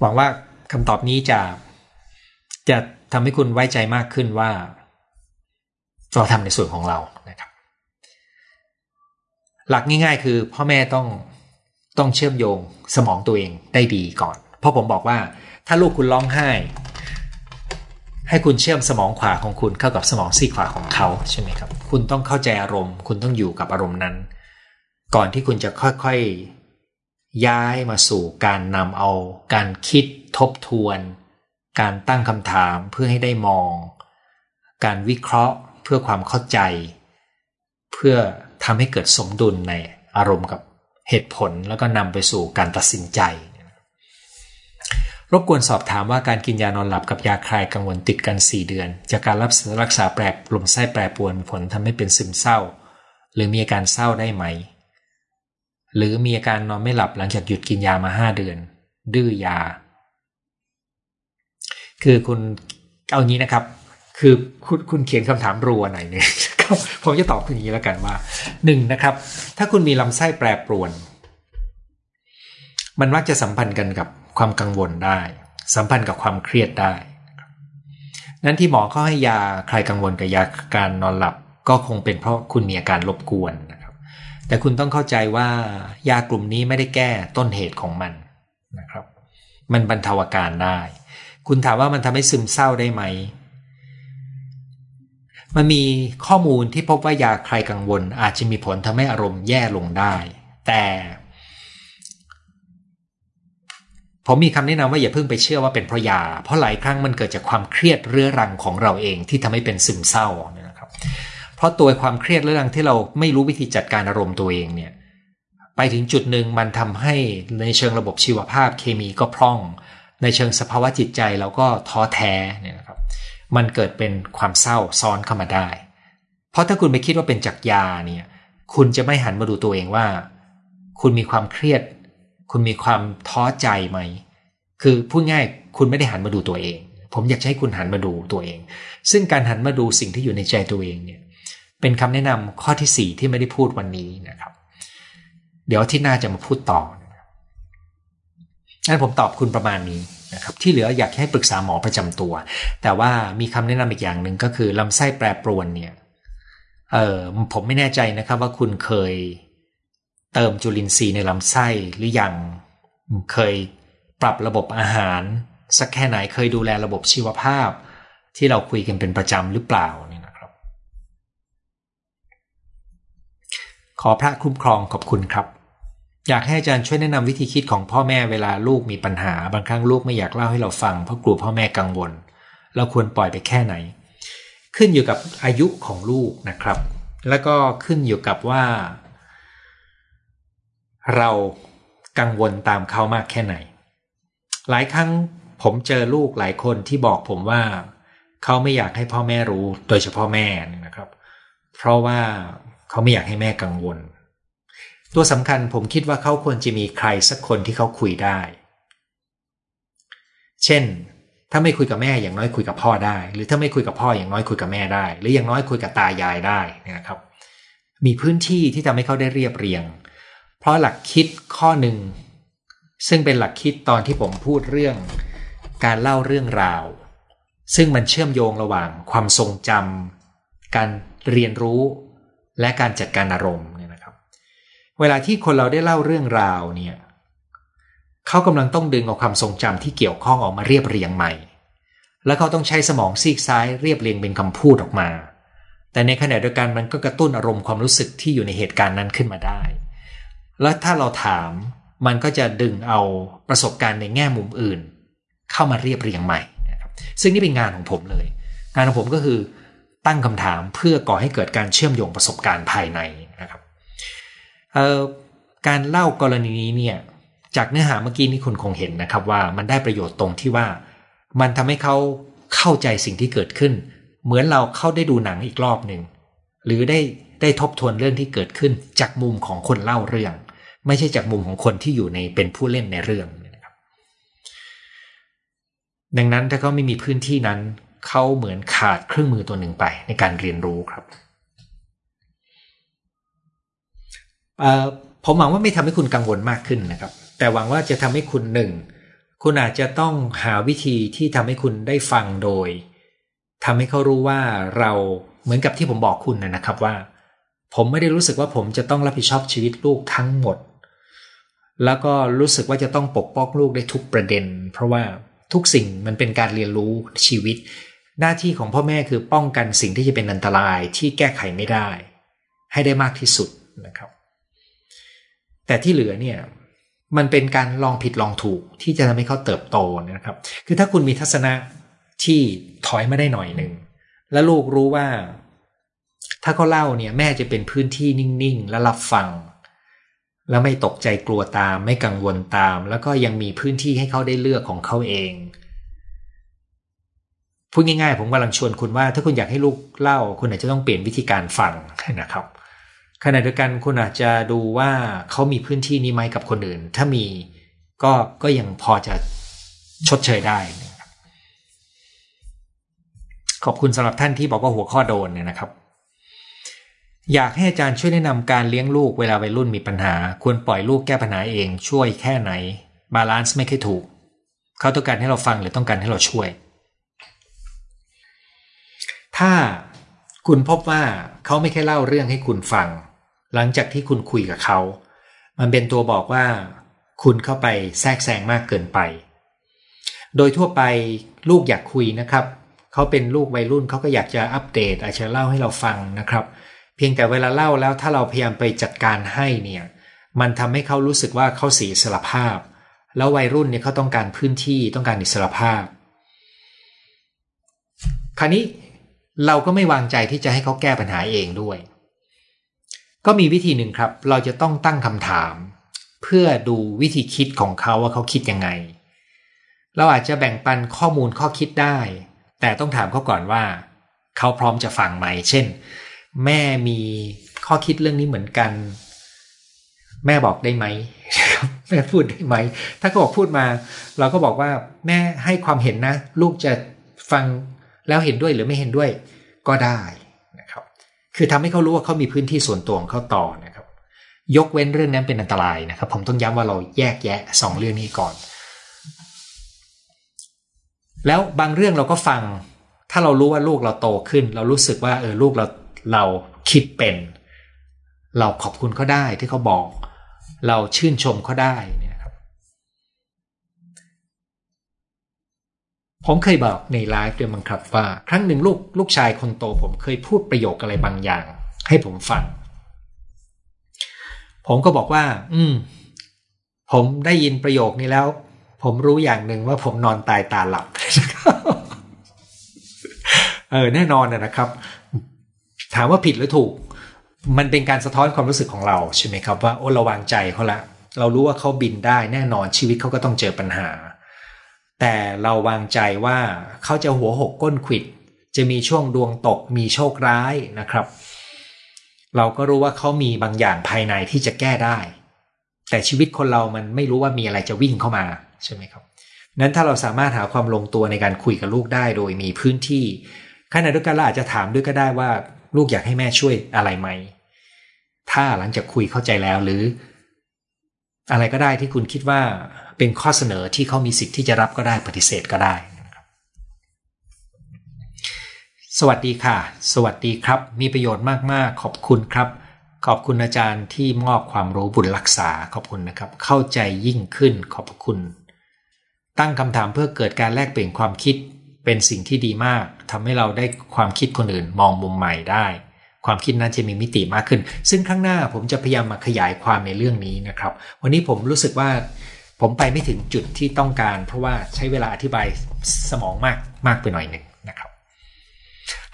หวังว่าคำตอบนี้จะจะทำให้คุณไว้ใจมากขึ้นว่า เราทำในส่วนของเรานะครับ หลักง่าย ๆ คือพ่อแม่ต้องต้องเชื่อมโยงสมองตัวเองได้ดีก่อน เพราะผมบอกว่าถ้าลูกคุณร้องไห้ ให้คุณเชื่อมสมองขวาของคุณเข้ากับสมองซีขวาของเขาใช่ไหมครับ คุณต้องเข้าใจอารมณ์ คุณต้องอยู่กับอารมณ์นั้น ก่อนที่คุณจะค่อยๆ ย้ายมาสู่การนำเอา การคิดทบทวน การตั้งคำถามเพื่อให้ได้มอง การวิเคราะห์เพื่อความเข้าใจ เพื่อทำให้เกิดสมดุลในอารมณ์กับเหตุผลแล้วก็นำไปสู่การตัดสินใจ รบกวนสอบถามว่าการกินยานอนหลับกับยาคลายกังวลติดกัน 4 เดือน จากการรับรักษาแปรลมไส้แปรปวนผลทำให้เป็นซึมเศร้า หรือมีอาการเศร้าได้ไหม หรือมีอาการนอนไม่หลับหลังจากหยุดกินยามา 5 เดือน ดื้อยา คือคุณเอางี้นะครับ คือคุณคุณเขียนคำถามรัวหน่อยนึงผมจะตอบอย่างนี้แล้วกันว่าหนึ่งนะครับ ถ้าคุณมีลำไส้แปรปรวน มันมักจะสัมพันธ์กันกับ ความกังวลได้ สัมพันธ์กับความเครียดได้ นั้นที่หมอเขาให้ยาคลายกังวลกับยาการนอนหลับ ก็คงเป็นเพราะคุณมีอาการรบกวนนะครับ แต่คุณต้องเข้าใจว่ายากลุ่มนี้ไม่ได้แก้ต้นเหตุของมันนะครับ มันบรรเทาอาการได้ คุณถามว่ามันทำให้ซึมเศร้าได้ไหมมันมีข้อมูลที่พบว่ายาคลายกังวล อาจจะมีผลทำให้อารมณ์แย่ลงได้ แต่ ผมมีคำแนะนำว่าอย่าเพิ่งไปเชื่อว่าเป็นเพราะยา เพราะหลายครั้งมันเกิดจากความเครียดเรื้อรังของเราเองที่ทำให้เป็นซึมเศร้านะครับ เพราะตัวความเครียดเรื้อรังที่เราไม่รู้วิธีจัดการอารมณ์ตัวเองเนี่ยไปถึงจุดหนึ่งมันทำให้ในเชิงระบบชีวภาพเคมีก็พร่อง ในเชิงสภาวะจิตใจเราก็ท้อแท้เนี่ยนะครับ มันเกิดเป็นความเศร้าซ้อนเข้ามาได้ เพราะถ้าคุณไปคิดว่าเป็นจากยาเนี่ย คุณจะไม่หันมาดูตัวเองว่า คุณมีความเครียด คุณมีความท้อใจไหม คือพูดง่ายคุณไม่ได้หันมาดูตัวเอง ผมอยากให้คุณหันมาดูตัวเอง ซึ่งการหันมาดูสิ่งที่อยู่ในใจตัวเองเนี่ย เป็นคำแนะนำข้อที่สี่ที่ไม่ได้พูดวันนี้นะครับ เดี๋ยวที่น่าจะมาพูดต่องั้นผมตอบคุณประมาณนี้นะครับ ที่เหลืออยากให้ปรึกษาหมอประจำตัว แต่ว่ามีคำแนะนำอีกอย่างหนึ่งก็คือลำไส้แปรปรวนเนี่ย เออผมไม่แน่ใจนะครับว่าคุณเคย เติมจุลินทรีย์ในลำไส้หรือยัง เคยปรับระบบอาหาร สักแค่ไหนเคยดูแลระบบชีวภาพ ที่เราคุยกันเป็นประจำหรือเปล่านี่นะครับ ขอพระคุ้มครองขอบคุณครับ อยากให้อาจารย์ช่วยแนะนำวิธีคิดของพ่อแม่เวลาลูกมีปัญหา บางครั้งลูกไม่อยากเล่าให้เราฟังเพราะกลัวพ่อแม่กังวล เราควรปล่อยไปแค่ไหน ขึ้นอยู่กับอายุของลูกนะครับ แล้วก็ขึ้นอยู่กับว่า เรากังวลตามเขามากแค่ไหน หลายครั้งผมเจอลูกหลายคนที่บอกผมว่า เขาไม่อยากให้พ่อแม่รู้ โดยเฉพาะแม่นะครับ เพราะว่าเขาไม่อยากให้แม่กังวล ตัวสำคัญผมคิดว่าเขาควรจะมีใครสักคนที่เขาคุยได้ เช่น ถ้าไม่คุยกับแม่อย่างน้อยคุยกับพ่อได้ หรือถ้าไม่คุยกับพ่ออย่างน้อยคุยกับแม่ได้ หรืออย่างน้อยคุยกับตายายได้นะครับ มีพื้นที่ที่ทำให้เขาได้เรียบเรียง ราะหลักคิดข้อหนึ่ง ซึ่งเป็นหลักคิดตอนที่ผมพูดเรื่อง การเล่าเรื่องราว ซึ่งมันเชื่อมโยงระหว่างความทรงจำการเรียนรู้ และการจัดการอารมณ์เนี่ยนะครับ เวลาที่คนเราได้เล่าเรื่องราวเนี่ยเขากำลังต้องดึงเอาความทรงจำที่เกี่ยวข้องออกมาเรียบเรียงใหม่ แล้วเขาต้องใช้สมองซีกซ้ายเรียบเรียงเป็นคำพูดออกมา แต่ในขณะเดียวกันมันก็กระตุ้นอารมณ์ความรู้สึกที่อยู่ในเหตุการณ์นั้นขึ้นมาได้ แล้วถ้าเราถามมันก็จะดึงเอาประสบการณ์ในแง่มุมอื่น เข้ามาเรียบเรียงใหม่นะครับซึ่งนี่เป็นงานของผมเลย งานของผมก็คือตั้งคำถามเพื่อก่อให้เกิดการเชื่อมโยงประสบการณ์ภายในนะครับการเล่ากรณีนี้เนี่ยจากเนื้อหาเมื่อกี้นี่คุณคงเห็นนะครับว่ามันได้ประโยชน์ตรงที่ว่า มันทำให้เขาเข้าใจสิ่งที่เกิดขึ้น เหมือนเราเข้าได้ดูหนังอีกรอบหนึ่งหรือได้ได้ทบทวนเรื่องที่เกิดขึ้นจากมุมของคนเล่าเรื่อง ไม่ใช่จากมุมของคนที่อยู่ในเป็นผู้เล่นในเรื่องนะครับ ดังนั้นถ้าเขาไม่มีพื้นที่นั้นเขาเหมือนขาดเครื่องมือตัวหนึ่งไปในการเรียนรู้ครับผมหวังว่าไม่ทำให้คุณกังวลมากขึ้นนะครับ แต่หวังว่าจะทำให้คุณหนึ่งคุณอาจจะต้องหาวิธีที่ทำให้คุณได้ฟังโดยทำให้เขารู้ว่าเราเหมือนกับที่ผมบอกคุณนะครับว่า ผมไม่ได้รู้สึกว่าผมจะต้องรับผิดชอบชีวิตลูกทั้งหมด แล้วก็รู้สึกว่าจะต้องปกป้องลูกได้ทุกประเด็น เพราะว่าทุกสิ่งมันเป็นการเรียนรู้ชีวิต หน้าที่ของพ่อแม่คือป้องกันสิ่งที่จะเป็นอันตรายที่แก้ไขไม่ได้ ให้ได้มากที่สุดนะครับ แต่ที่เหลือเนี่ยมันเป็นการลองผิดลองถูกที่จะทำให้เขาเติบโตนะครับ คือถ้าคุณมีทัศนะที่ถอยมาได้หน่อยหนึ่งแล้วลูกรู้ว่า ถ้าเขาเล่าเนี่ยแม่จะเป็นพื้นที่นิ่งๆ และรับฟัง แล้วไม่ตกใจกลัวตาม ไม่กังวลตาม แล้วก็ยังมีพื้นที่ให้เขาได้เลือกของเขาเองพูดง่ายๆผมกำลังชวนคุณว่า ถ้าคุณอยากให้ลูกเล่า คุณอาจจะต้องเปลี่ยนวิธีการฟังนะครับ ขณะเดียวกันคุณอาจจะดูว่าเขามีพื้นที่นี้ไหมกับคนอื่น ถ้ามีก็ก็ยังพอจะชดเชยได้ขอบคุณสำหรับท่านที่บอกว่าหัวข้อโดนเนี่ยนะครับ อยากให้อาจารย์ช่วยแนะนำการเลี้ยงลูกเวลาวัยรุ่นมีปัญหา ควรปล่อยลูกแก้ปัญหาเองช่วยแค่ไหน balance ไม่ค่อยถูก เขาต้องการให้เราฟังหรือต้องการให้เราช่วย ถ้าคุณพบว่าเขาไม่แค่เล่าเรื่องให้คุณฟัง หลังจากที่คุณคุยกับเขา มันเป็นตัวบอกว่า คุณเข้าไปแทรกแซงมากเกินไป โดยทั่วไปลูกอยากคุยนะครับ เขาเป็นลูกวัยรุ่นเขาก็อยากจะอัปเดตอาจจะเล่าให้เราฟังนะครับเพียงแต่เวลาเล่าแล้วถ้าเราพยายามไปจัดการให้เนี่ยมันทำให้เขารู้สึกว่าเขาเสียอิสรภาพ แล้ววัยรุ่นเนี่ยเขาต้องการพื้นที่ต้องการอิสรภาพ คราวนี้เราก็ไม่วางใจที่จะให้เขาแก้ปัญหาเองด้วย ก็มีวิธีหนึ่งครับ เราจะต้องตั้งคำถาม เพื่อดูวิธีคิดของเขาว่าเขาคิดยังไง เราอาจจะแบ่งปันข้อมูลข้อคิดได้ แต่ต้องถามเขาก่อนว่า เขาพร้อมจะฟังไหม เช่น แม่มีข้อคิดเรื่องนี้เหมือนกัน แม่บอกได้ไหมแม่พูดได้ไหม ถ้าเขาบอกพูดมา เราก็บอกว่าแม่ให้ความเห็นนะ ลูกจะฟังแล้วเห็นด้วยหรือไม่เห็นด้วย ก็ได้นะครับ คือทำให้เขารู้ว่าเขามีพื้นที่ส่วนตัวของเขาต่อนะครับ ยกเว้นเรื่องนั้นเป็นอันตรายนะครับ ผมต้องย้ำว่าเราแยกแยะสองเรื่องนี้ก่อน แล้วบางเรื่องเราก็ฟัง ถ้าเรารู้ว่าลูกเราโตขึ้น เรารู้สึกว่าเออลูกเรา เราคิดเป็น เราขอบคุณเขาได้ที่เขาบอก เราชื่นชมเขาได้เนี่ยครับ ผมเคยบอกในไลฟ์ด้วยมั้งครับว่า ครั้งหนึ่งลูกลูกชายคนโต ผมเคยพูดประโยคอะไรบางอย่าง ให้ผมฟัง ผมก็บอกว่า อืม ผมได้ยินประโยคนี้แล้ว ผมรู้อย่างหนึ่งว่าผมนอนตายตาหลับเออแน่นอนนะครับ ถามว่าผิดหรือถูก มันเป็นการสะท้อนความรู้สึกของเราใช่ไหมครับว่าโอ้เราวางใจเขาละ เรารู้ว่าเขาบินได้แน่นอนชีวิตเขาก็ต้องเจอปัญหา แต่เราวางใจว่าเขาจะหัวหกก้นขิด จะมีช่วงดวงตกมีโชคร้ายนะครับ เราก็รู้ว่าเขามีบางอย่างภายในที่จะแก้ได้ แต่ชีวิตคนเรามันไม่รู้ว่ามีอะไรจะวิ่งเข้ามาใช่ไหมครับนั้นถ้าเราสามารถหาความลงตัวในการคุยกับลูกได้โดยมีพื้นที่ขณะเดียวกันเราอาจจะถามด้วยก็ได้ว่า ลูกอยากให้แม่ช่วยอะไรไหม ถ้าหลังจากคุยเข้าใจแล้วหรือ อะไรก็ได้ที่คุณคิดว่าเป็นข้อเสนอที่เขามีสิทธิ์ที่จะรับก็ได้ปฏิเสธก็ได้ สวัสดีค่ะ สวัสดีครับ มีประโยชน์มากๆ ขอบคุณครับ ขอบคุณอาจารย์ที่มอบความรู้บุญรักษาขอบคุณนะครับ เข้าใจยิ่งขึ้นขอบคุณ ตั้งคำถามเพื่อเกิดการแลกเปลี่ยนความคิด เป็นสิ่งที่ดีมากทำให้เราได้ความคิดคนอื่นมองมุมใหม่ได้ ความคิดนั้นจะมีมิติมากขึ้น ซึ่งข้างหน้าผมจะพยายามมาขยายความในเรื่องนี้นะครับ วันนี้ผมรู้สึกว่าผมไปไม่ถึงจุดที่ต้องการ เพราะว่าใช้เวลาอธิบายสมองมากมากไปหน่อยหนึ่งนะครับ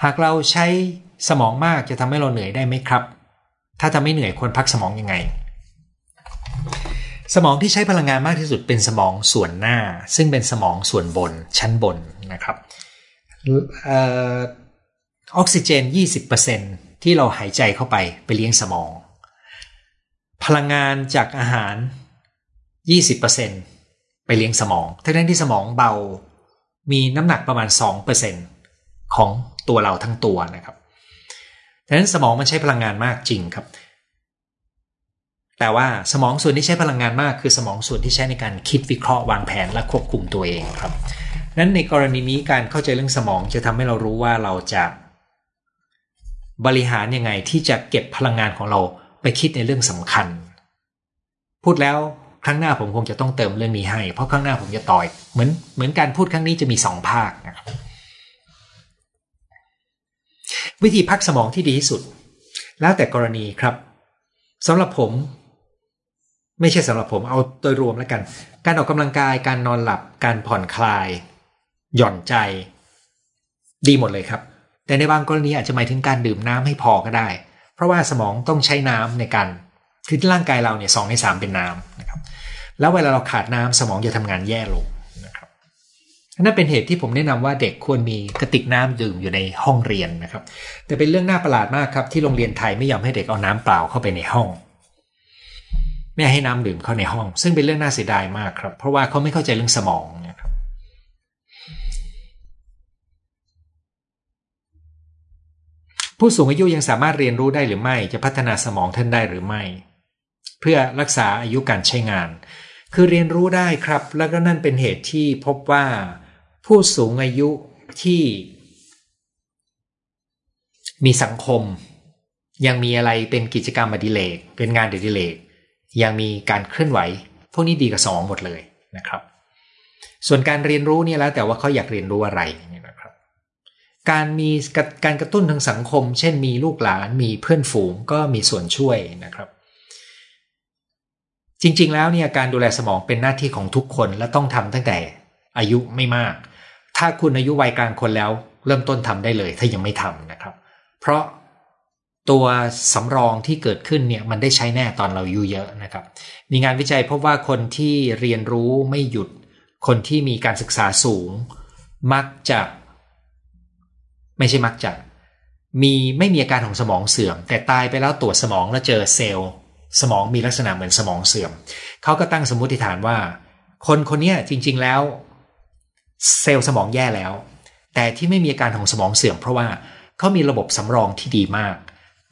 หากเราใช้สมองมากจะทำให้เราเหนื่อยได้ไหมครับ ถ้าทำไม่เหนื่อยควรพักสมองยังไง สมองที่ใช้พลังงานมากที่สุดเป็นสมองส่วนหน้า ซึ่งเป็นสมองส่วนบนชั้นบนนะครับออกซิเจน 20%ที่เราหายใจเข้าไปไปเลี้ยงสมอง พลังงานจากอาหาร 20%ไปเลี้ยงสมอง ทั้งนั้นที่สมองเบา มีน้ำหนักประมาณ 2%ของตัวเราทั้งตัวนะครับดังนั้นสมองมันใช้พลังงานมากจริงครับ แต่ว่าสมองส่วนที่ใช้พลังงานมาก คือสมองส่วนที่ใช้ในการคิดวิเคราะห์วางแผนและควบคุมตัวเองครับนั้นในกรณีนี้การเข้าใจเรื่องสมองจะทำให้เรารู้ว่าเราจะ บริหารยังไงที่จะเก็บพลังงานของเราไปคิดในเรื่องสำคัญ พูดแล้วครั้งหน้าผมคงจะต้องเติมเรื่องนี้ให้ เพราะครั้งหน้าผมจะต่อยเหมือนเหมือนการพูดครั้งนี้จะมีสองภาคนะครับวิธีพักสมองที่ดีที่สุด แล้วแต่กรณีครับสำหรับผม ไม่ใช่สำหรับผมเอาโดยรวมแล้วกัน การออกกำลังกายการนอนหลับการผ่อนคลาย หย่อนใจ ดีหมดเลยครับ แต่ในบางกรณีอาจจะหมายถึงการดื่มน้ำให้พอก็ได้ เพราะว่าสมองต้องใช้น้ำในการคือร่างกายเราเนี่ยสองในสามเป็นน้ำนะครับ แล้วเวลาเราขาดน้ำสมองจะทำงานแย่ลงนะครับนั่นเป็นเหตุที่ผมแนะนำว่าเด็กควรมีกระติกน้ำดื่มอยู่ในห้องเรียนนะครับ แต่เป็นเรื่องน่าประหลาดมากครับที่โรงเรียนไทยไม่ยอมให้เด็กเอาน้ำเปล่าเข้าไปในห้อง ไม่ให้น้ำดื่มเข้าในห้อง ซึ่งเป็นเรื่องน่าเสียดายมากครับ เพราะว่าเขาไม่เข้าใจเรื่องสมองผู้สูงอายุยังสามารถเรียนรู้ได้หรือไม่จะพัฒนาสมองท่านได้หรือไม่ เพื่อรักษาอายุการใช้งาน คือเรียนรู้ได้ครับ แล้วก็นั่นเป็นเหตุที่พบว่าผู้สูงอายุที่มีสังคม ยังมีอะไรเป็นกิจกรรมอดิเรกเป็นงานอดิเรก ยังมีการเคลื่อนไหว พวกนี้ดีกับสมองหมดเลยนะครับ ส่วนการเรียนรู้เนี่ยแล้วแต่ว่าเขาอยากเรียนรู้อะไรนะครับ การมีการกระตุ้นทางสังคม เช่นมีลูกหลานมีเพื่อนฝูงก็มีส่วนช่วยนะครับ จริงๆแล้วเนี่ยการดูแลสมองเป็นหน้าที่ของทุกคนและต้องทำตั้งแต่อายุไม่มาก ถ้าคุณอายุวัยกลางคนแล้ว เริ่มต้นทำได้เลย ถ้ายังไม่ทำนะครับ เพราะ ตัวสำรองที่เกิดขึ้นเนี่ยมันได้ใช้แน่ตอนเราอายุเยอะนะครับ มีงานวิจัยพบว่าคนที่เรียนรู้ไม่หยุด คนที่มีการศึกษาสูง มักจะ ไม่ใช่มักจะมีไม่มีอาการของสมองเสื่อม แต่ตายไปแล้วตรวจสมองแล้วเจอเซลล์ สมองมีลักษณะเหมือนสมองเสื่อม เขาก็ตั้งสมมติฐานว่า คนคนนี้จริง ๆแล้ว เซลล์สมองแย่แล้ว แต่ที่ไม่มีอาการของสมองเสื่อม เพราะว่าเขามีระบบสำรองที่ดีมาก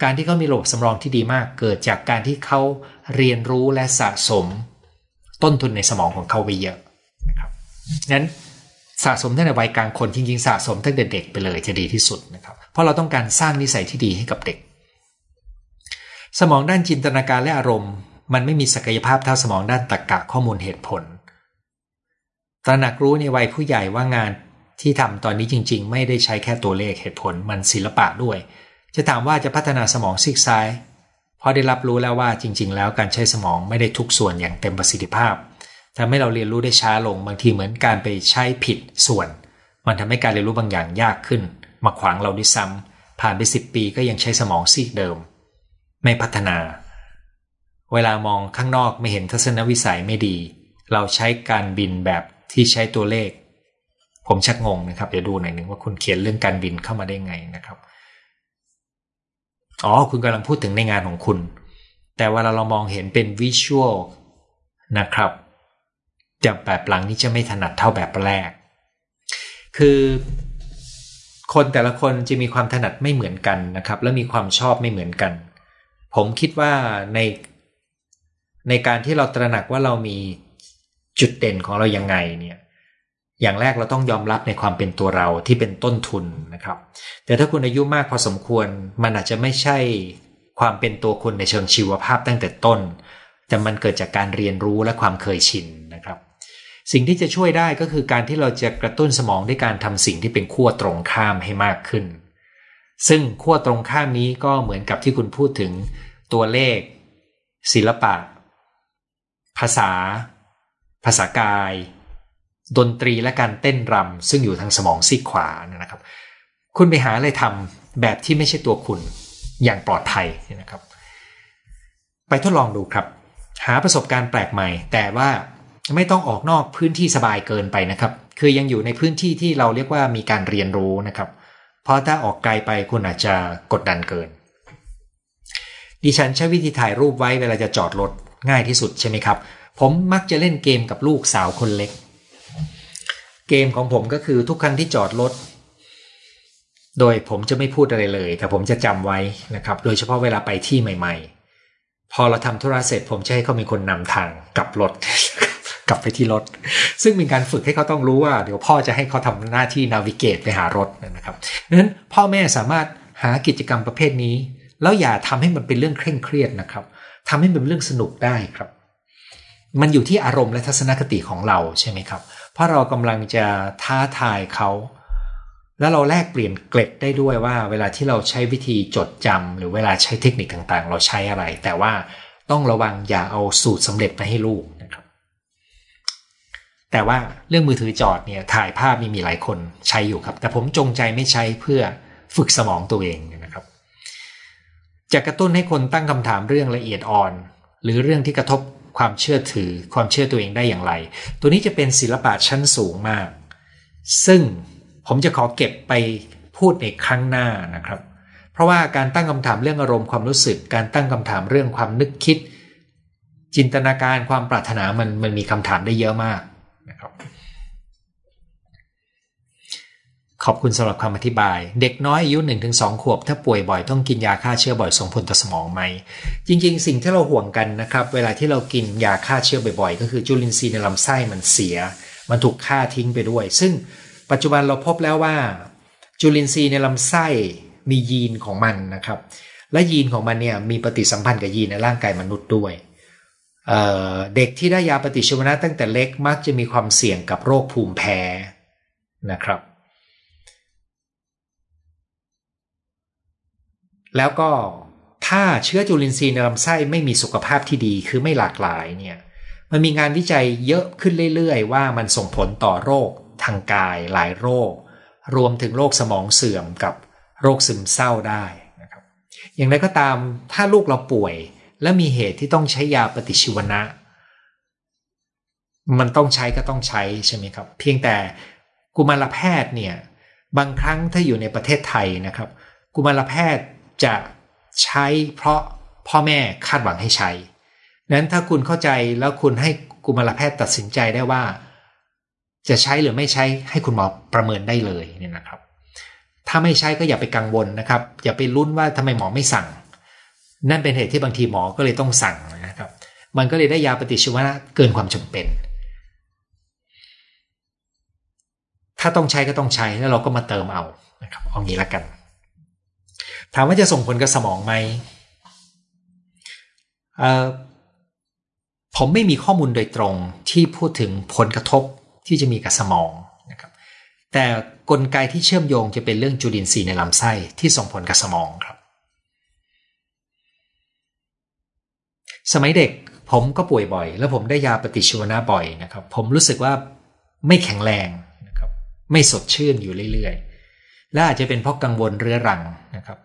การที่เขามีระบบสำรองที่ดีมาก เกิดจากการที่เขาเรียนรู้และสะสม ต้นทุนในสมองของเขาไปเยอะนะครับนั้นสะสมตั้งแต่วัยกลางคนจริงๆสะสมตั้งแต่เด็กไปเลยจะดีที่สุดนะครับ เพราะเราต้องการสร้างนิสัยที่ดีให้กับเด็ก สมองด้านจินตนาการและอารมณ์ มันไม่มีศักยภาพเท่าสมองด้านตรรกะข้อมูลเหตุผล ตระหนักรู้ในวัยผู้ใหญ่ว่างานที่ทำตอนนี้จริง ๆ ไม่ได้ใช้แค่ตัวเลขเหตุผล มันศิลปะด้วย จะถามว่าจะพัฒนาสมองซีกซ้ายพอได้รับรู้แล้วว่าจริง ๆ แล้วการใช้สมองไม่ได้ทุกส่วนอย่างเต็มประสิทธิภาพทำให้เราเรียนรู้ได้ช้าลงบางทีเหมือนการไปใช้ผิดส่วน มันทำให้การเรียนรู้บางอย่างยากขึ้น มาขวางเราด้วยซ้ำผ่านไปสิบปีก็ยังใช้สมองซีกเดิม ไม่พัฒนา เวลามองข้างนอกไม่เห็นทัศนวิสัยไม่ดี เราใช้การบินแบบที่ใช้ตัวเลข ผมชักงงนะครับเดี๋ยวดูหน่อยหนึ่งว่าคุณเขียนเรื่องการบินเข้ามาได้ไงนะครับ อ๋อ คุณกำลังพูดถึงในงานของคุณ แต่เวลาเรามองเห็นเป็นวิชวลนะครับจะแบบหลังนี้จะไม่ถนัดเท่าแบบแรก คือคนแต่ละคนจะมีความถนัดไม่เหมือนกันนะครับ และมีความชอบไม่เหมือนกัน ผมคิดว่าในในการที่เราตระหนักว่าเรามีจุดเด่นของเรายังไงเนี่ย อย่างแรกเราต้องยอมรับในความเป็นตัวเราที่เป็นต้นทุนนะครับ แต่ถ้าคุณอายุมากพอสมควร มันอาจจะไม่ใช่ความเป็นตัวคุณในเชิงชีวภาพตั้งแต่ต้น แต่มันเกิดจากการเรียนรู้และความเคยชินนะครับ สิ่งที่จะช่วยได้ก็คือการที่เราจะกระตุ้นสมองด้วยการทำสิ่งที่เป็นขั้วตรงข้ามให้มากขึ้น ซึ่งขั้วตรงข้ามนี้ก็เหมือนกับที่คุณพูดถึงตัวเลข ศิลปะ ภาษา ภาษากาย ดนตรีและการเต้นรำซึ่งอยู่ทางสมองซีกขวานะครับ คุณไปหาอะไรทำแบบที่ไม่ใช่ตัวคุณอย่างปลอดภัยนะครับ ไปทดลองดูครับ หาประสบการณ์แปลกใหม่ แต่ว่าไม่ต้องออกนอกพื้นที่สบายเกินไปนะครับ คือยังอยู่ในพื้นที่ที่เราเรียกว่ามีการเรียนรู้นะครับ เพราะถ้าออกไกลไปคุณอาจจะกดดันเกิน ดิฉันใช้วิธีถ่ายรูปไว้เวลาจะจอดรถง่ายที่สุดใช่ไหมครับ ผมมักจะเล่นเกมกับลูกสาวคนเล็ก เกมของผมก็คือทุกครั้งที่จอดรถ โดยผมจะไม่พูดอะไรเลย แต่ผมจะจำไว้นะครับ โดยเฉพาะเวลาไปที่ใหม่ ๆ พอเราทำธุระเสร็จ ผมจะให้เขามีคนนำทางกลับรถกลับไปที่รถ ซึ่งเป็นการฝึกให้เขาต้องรู้ว่า เดี๋ยวพ่อจะให้เขาทำหน้าที่นาวิเกตไปหารถนะครับนั้นพ่อแม่สามารถหากิจกรรมประเภทนี้ แล้วอย่าทำให้มันเป็นเรื่องเคร่งเครียดนะครับทำให้มันเป็นเรื่องสนุกได้ครับ มันอยู่ที่อารมณ์และทัศนคติของเราใช่ไหมครับ ราะเรากำลังจะท้าทายเขา แล้วเราแลกเปลี่ยนเกล็ดได้ด้วยว่า เวลาที่เราใช้วิธีจดจำหรือเวลาใช้เทคนิคต่างๆ เราใช้อะไร แต่ว่าต้องระวังอย่าเอาสูตรสำเร็จมาให้ลูกนะครับ แต่ว่าเรื่องมือถือจอดเนี่ยถ่ายภาพมีมีหลายคนใช้อยู่ครับ แต่ผมจงใจไม่ใช้เพื่อฝึกสมองตัวเองนะครับ จะกระตุ้นให้คนตั้งคำถามเรื่องละเอียดอ่อน หรือเรื่องที่กระทบ ความเชื่อถือ ความเชื่อตัวเองได้อย่างไร ตัวนี้จะเป็นศิลปะชั้นสูงมาก ซึ่งผมจะขอเก็บไปพูดในครั้งหน้านะครับ เพราะว่าการตั้งคำถามเรื่องอารมณ์ความรู้สึก การตั้งคำถามเรื่องความนึกคิด จินตนาการความปรารถนามันมันมีคำถามได้เยอะมากนะครับ ขอบคุณสำหรับคำอธิบาย เด็กน้อยอายุ 1-2 ขวบ ถ้าป่วยบ่อยต้องกินยาฆ่าเชื้อบ่อยส่งผลต่อสมองไหม จริงๆ สิ่งที่เราห่วงกันนะครับ เวลาที่เรากินยาฆ่าเชื้อบ่อยๆ ก็คือจุลินทรีย์ในลำไส้มันเสีย มันถูกฆ่าทิ้งไปด้วย ซึ่งปัจจุบันเราพบแล้วว่า จุลินทรีย์ในลำไส้มียีนของมันนะครับ และยีนของมันเนี่ยมีปฏิสัมพันธ์กับยีนในร่างกายมนุษย์ด้วยเด็กที่ได้ยาปฏิชีวนะตั้งแต่เล็กมักจะมีความเสี่ยงกับโรคภูมิแพ้นะครับ แล้วก็ถ้าเชื้อจุลินทรีย์ในลำไส้ไม่มีสุขภาพที่ดีคือไม่หลากหลายเนี่ยมันมีงานวิจัยเยอะขึ้นเรื่อยๆ ว่ามันส่งผลต่อโรคทางกายหลายโรค รวมถึงโรคสมองเสื่อมกับโรคซึมเศร้าได้นะครับอย่างไรก็ตามถ้าลูกเราป่วย และมีเหตุที่ต้องใช้ยาปฏิชีวนะ มันต้องใช้ก็ต้องใช้ใช่ไหมครับ เพียงแต่กุมารแพทย์เนี่ยบางครั้งถ้าอยู่ในประเทศไทยนะครับ กุมารแพทย์ จะใช้เพราะพ่อแม่คาดหวังให้ใช้ นั้นถ้าคุณเข้าใจแล้วคุณให้กุมารแพทย์ตัดสินใจได้ว่า จะใช้หรือไม่ใช้ให้คุณหมอประเมินได้เลยเนี่ยนะครับ ถ้าไม่ใช้ก็อย่าไปกังวลนะครับ อย่าไปลุ้นว่าทำไมหมอไม่สั่ง นั่นเป็นเหตุที่บางทีหมอก็เลยต้องสั่งนะครับ มันก็เลยได้ยาปฏิชีวนะเกินความจำเป็น ถ้าต้องใช้ก็ต้องใช้แล้วเราก็มาเติมเอานะครับเอางี้ละกัน ถามว่าจะส่งผลกับสมองไหมผมไม่มีข้อมูลโดยตรงที่พูดถึงผลกระทบที่จะมีกับสมองนะครับแต่กลไกที่เชื่อมโยงจะเป็นเรื่องจุลินทรีย์ในลำไส้ที่ส่งผลกับสมองครับ สมัยเด็กผมก็ป่วยบ่อย แล้วผมได้ยาปฏิชีวนะบ่อยนะครับ ผมรู้สึกว่าไม่แข็งแรงนะครับ ไม่สดชื่นอยู่เรื่อยๆ และอาจจะเป็นเพราะกังวลเรื้อรังนะครับ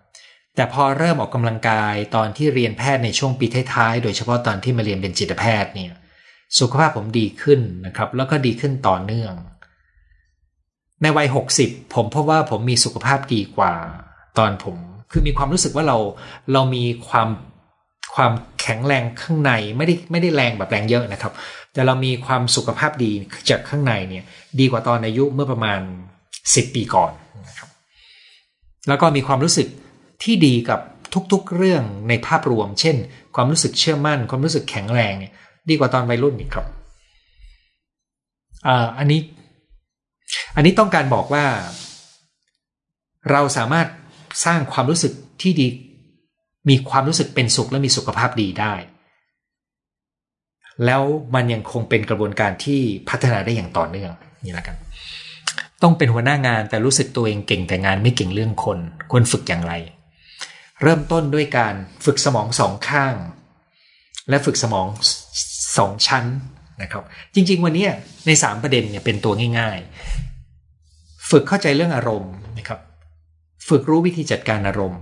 แต่พอเริ่มออกกำลังกายตอนที่เรียนแพทย์ในช่วงปีท้ายๆ โดยเฉพาะตอนที่มาเรียนเป็นจิตแพทย์เนี่ย สุขภาพผมดีขึ้นนะครับ แล้วก็ดีขึ้นต่อเนื่อง ในวัย 60 ผมพบว่าผมมีสุขภาพดีกว่า ตอนผม คือมีความรู้สึกว่าเราเรามีความความแข็งแรงข้างในไม่ได้ไม่ได้แรงแบบแรงเยอะนะครับ แต่เรามีความสุขภาพดีจากข้างในเนี่ย ดีกว่าตอนอายุเมื่อประมาณ 10 ปีก่อนนะครับ แล้วก็มีความรู้สึก ที่ดีกับทุกๆเรื่องในภาพรวม เช่น ความรู้สึกเชื่อมั่น ความรู้สึกแข็งแรงเนี่ยดีกว่าตอนวัยรุ่นอีกครับอันนี้ อันนี้ต้องการบอกว่า เราสามารถสร้างความรู้สึกที่ดี มีความรู้สึกเป็นสุขและมีสุขภาพดีได้ แล้วมันยังคงเป็นกระบวนการที่พัฒนาได้อย่างต่อเนื่องนี่ละกัน ต้องเป็นหัวหน้างานแต่รู้สึกตัวเองเก่งแต่งานไม่เก่งเรื่องคน ควรฝึกอย่างไร เริ่มต้นด้วยการฝึกสมองสองข้าง และฝึกสมองสองชั้นนะครับ จริง ๆ วันนี้ในสามประเด็นเนี่ยเป็นตัวง่าย ๆ ฝึกเข้าใจเรื่องอารมณ์นะครับ ฝึกรู้วิธีจัดการอารมณ์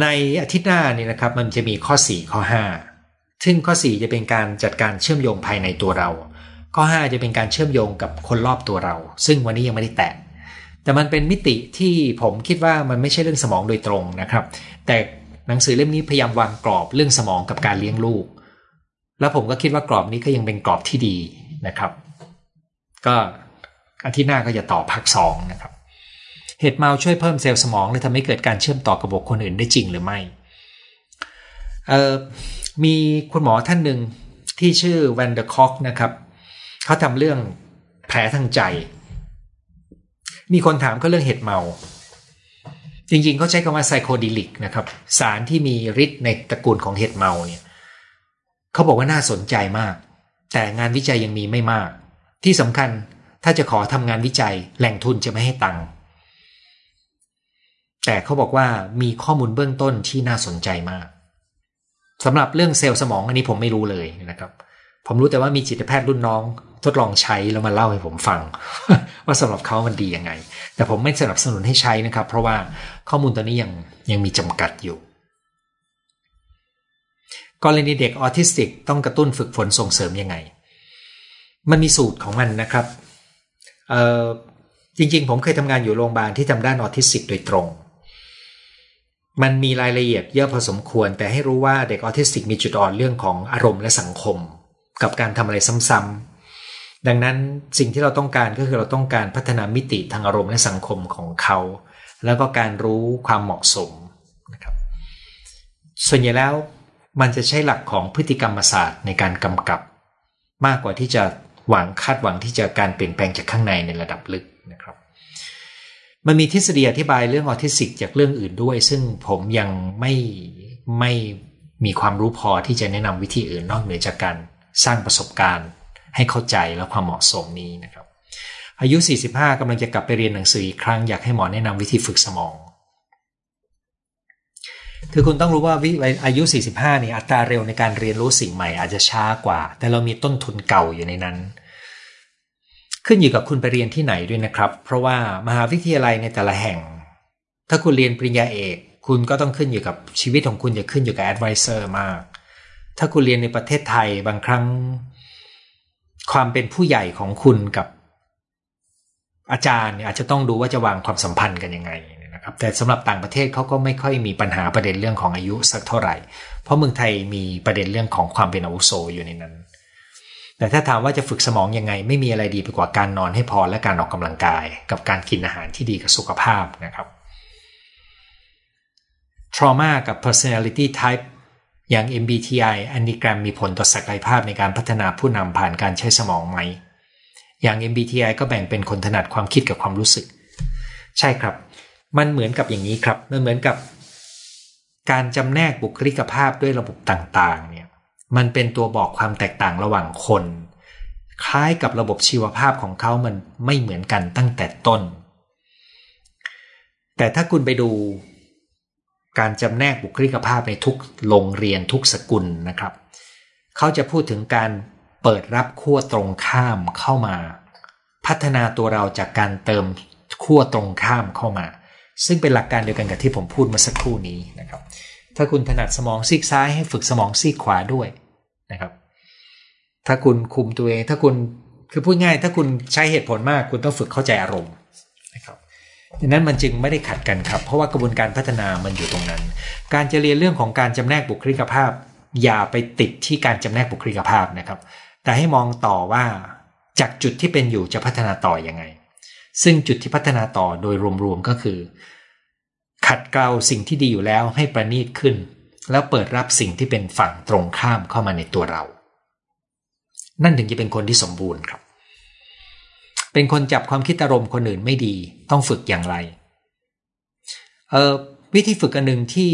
ในอาทิตย์หน้านี่นะครับมันจะมีข้อ 4 ข้อ 5 ซึ่งข้อ 4 จะเป็นการจัดการเชื่อมโยงภายในตัวเรา ข้อ 5 จะเป็นการเชื่อมโยงกับคนรอบตัวเรา ซึ่งวันนี้ยังไม่ได้แตะ แต่มันเป็นมิติที่ผมคิดว่ามันไม่ใช่เรื่องสมองโดยตรงนะครับ แต่หนังสือเล่มนี้พยายามวางกรอบเรื่องสมองกับการเลี้ยงลูก แล้วผมก็คิดว่ากรอบนี้ก็ยังเป็นกรอบที่ดีนะครับ ก็อาทิตย์หน้าก็จะต่อภาคสองนะครับ เห็ดเมาช่วยเพิ่มเซลล์สมองและทำให้เกิดการเชื่อมต่อกับบุคคลอื่นได้จริงหรือไม่เออมีคุณหมอท่านหนึ่งที่ชื่อ van der Kolk นะครับเขาทำเรื่องแผลทางใจ มีคนถามก็เรื่องเห็ดเมา จริงๆเขาใช้คำว่า psychedelic นะครับ สารที่มีฤทธิ์ในตระกูลของเห็ดเมาเนี่ยเขาบอกว่าน่าสนใจมาก แต่งานวิจัยยังมีไม่มาก ที่สำคัญถ้าจะขอทำงานวิจัยแหล่งทุนจะไม่ให้ตังค์แต่เขาบอกว่ามีข้อมูลเบื้องต้นที่น่าสนใจมากสำหรับเรื่องเซลล์สมองอันนี้ผมไม่รู้เลยนะครับ ผมรู้แต่ว่ามีจิตแพทย์รุ่นน้อง ทดลองใช้แล้วมาเล่าให้ผมฟัง ว่าสำหรับเขามันดียังไง แต่ผมไม่สนับสนุนให้ใช้นะครับ เพราะว่าข้อมูลตัวนี้ยังยังมีจำกัดอยู่ กรณีเด็กออทิสติกต้องกระตุ้นฝึกฝนส่งเสริมยังไง มันมีสูตรของมันนะครับจริงๆ ผมเคยทำงานอยู่โรงพยาบาลที่ทำด้านออทิสติกโดยตรง มันมีรายละเอียดเยอะพอสมควร แต่ให้รู้ว่าเด็กออทิสติกมีจุดอ่อนเรื่องของอารมณ์และสังคม กับการทำอะไรซ้ำ ดังนั้นสิ่งที่เราต้องการก็คือเราต้องการพัฒนามิติทางอารมณ์และสังคมของเขา แล้วก็การรู้ความเหมาะสมนะครับส่วนใหญ่แล้วมันจะใช้หลักของพฤติกรรมศาสตร์ในการกำกับ มากกว่าที่จะหวังคาดหวังที่จะการเปลี่ยนแปลงจากข้างในในระดับลึกนะครับ มันมีทฤษฎีอธิบายเรื่องออทิสติกจากเรื่องอื่นด้วย ซึ่งผมยังไม่ไม่มีความรู้พอที่จะแนะนำวิธีอื่นนอกเหนือจากการสร้างประสบการณ์ ให้เข้าใจและความเหมาะสมนี้นะครับ อายุ 45กำลังจะกลับไปเรียนหนังสืออีกครั้งอยากให้หมอแนะนำวิธีฝึกสมอง คือคุณต้องรู้ว่าวิอายุ 45นี่อัตราเร็วในการเรียนรู้สิ่งใหม่อาจจะช้ากว่า แต่เรามีต้นทุนเก่าอยู่ในนั้นขึ้นอยู่กับคุณไปเรียนที่ไหนด้วยนะครับ เพราะว่ามหาวิทยาลัยในแต่ละแห่ง ถ้าคุณเรียนปริญญาเอก คุณก็ต้องขึ้นอยู่กับชีวิตของคุณจะขึ้นอยู่กับ advisor มาก ถ้าคุณเรียนในประเทศไทยบางครั้ง ความเป็นผู้ใหญ่ของคุณกับอาจารย์เนี่ยอาจจะต้องดูว่าจะวางความสัมพันธ์กันยังไงนะครับแต่สำหรับต่างประเทศเขาก็ไม่ค่อยมีปัญหาประเด็นเรื่องของอายุสักเท่าไหร่ เพราะเมืองไทยมีประเด็นเรื่องของความเป็นอาวุโสอยู่ในนั้น แต่ถ้าถามว่าจะฝึกสมองยังไง ไม่มีอะไรดีไปกว่าการนอนให้พอและการออกกำลังกาย กับการกินอาหารที่ดีกับสุขภาพนะครับ trauma กับ personality type อย่าง MBTI Enneagram มีผลต่อศักยภาพในการพัฒนาผู้นำผ่านการใช้สมองไหม อย่าง MBTI ก็แบ่งเป็นคนถนัดความคิดกับความรู้สึก ใช่ครับ มันเหมือนกับอย่างนี้ครับ มันเหมือนกับ การจำแนกบุคลิกภาพด้วยระบบต่างๆ เนี่ย มันเป็นตัวบอกความแตกต่างระหว่างคน คล้ายกับระบบชีวภาพของเขามันไม่เหมือนกันตั้งแต่ต้น แต่ถ้าคุณไปดู การจำแนกบุคลิกภาพในทุกโรงเรียนทุกสกุลนะครับ เขาจะพูดถึงการเปิดรับขั้วตรงข้ามเข้ามา พัฒนาตัวเราจากการเติมขั้วตรงข้ามเข้ามา ซึ่งเป็นหลักการเดียวกันกับที่ผมพูดมาสักครู่นี้นะครับ ถ้าคุณถนัดสมองซีกซ้ายให้ฝึกสมองซีกขวาด้วยนะครับ ถ้าคุณคุมตัวเอง ถ้าคุณคือพูดง่าย ถ้าคุณใช้เหตุผลมาก คุณต้องฝึกเข้าใจอารมณ์ ดังนั้นมันจึงไม่ได้ขัดกันครับ เพราะว่ากระบวนการพัฒนามันอยู่ตรงนั้น การจะเรียนเรื่องของการจำแนกบุคลิกภาพ อย่าไปติดที่การจำแนกบุคลิกภาพนะครับ แต่ให้มองต่อว่าจากจุดที่เป็นอยู่จะพัฒนาต่ออยังไง ซึ่งจุดที่พัฒนาต่อโดยรวมๆก็คือ ขัดเกลาสิ่งที่ดีอยู่แล้วให้ประณีตขึ้น แล้วเปิดรับสิ่งที่เป็นฝั่งตรงข้ามเข้ามาในตัวเรา นั่นถึงจะเป็นคนที่สมบูรณ์ครับ เป็นคนจับความคิดอารมณ์คนอื่นไม่ดี ต้องฝึกอย่างไร เออวิธีฝึกอันหนึ่งที่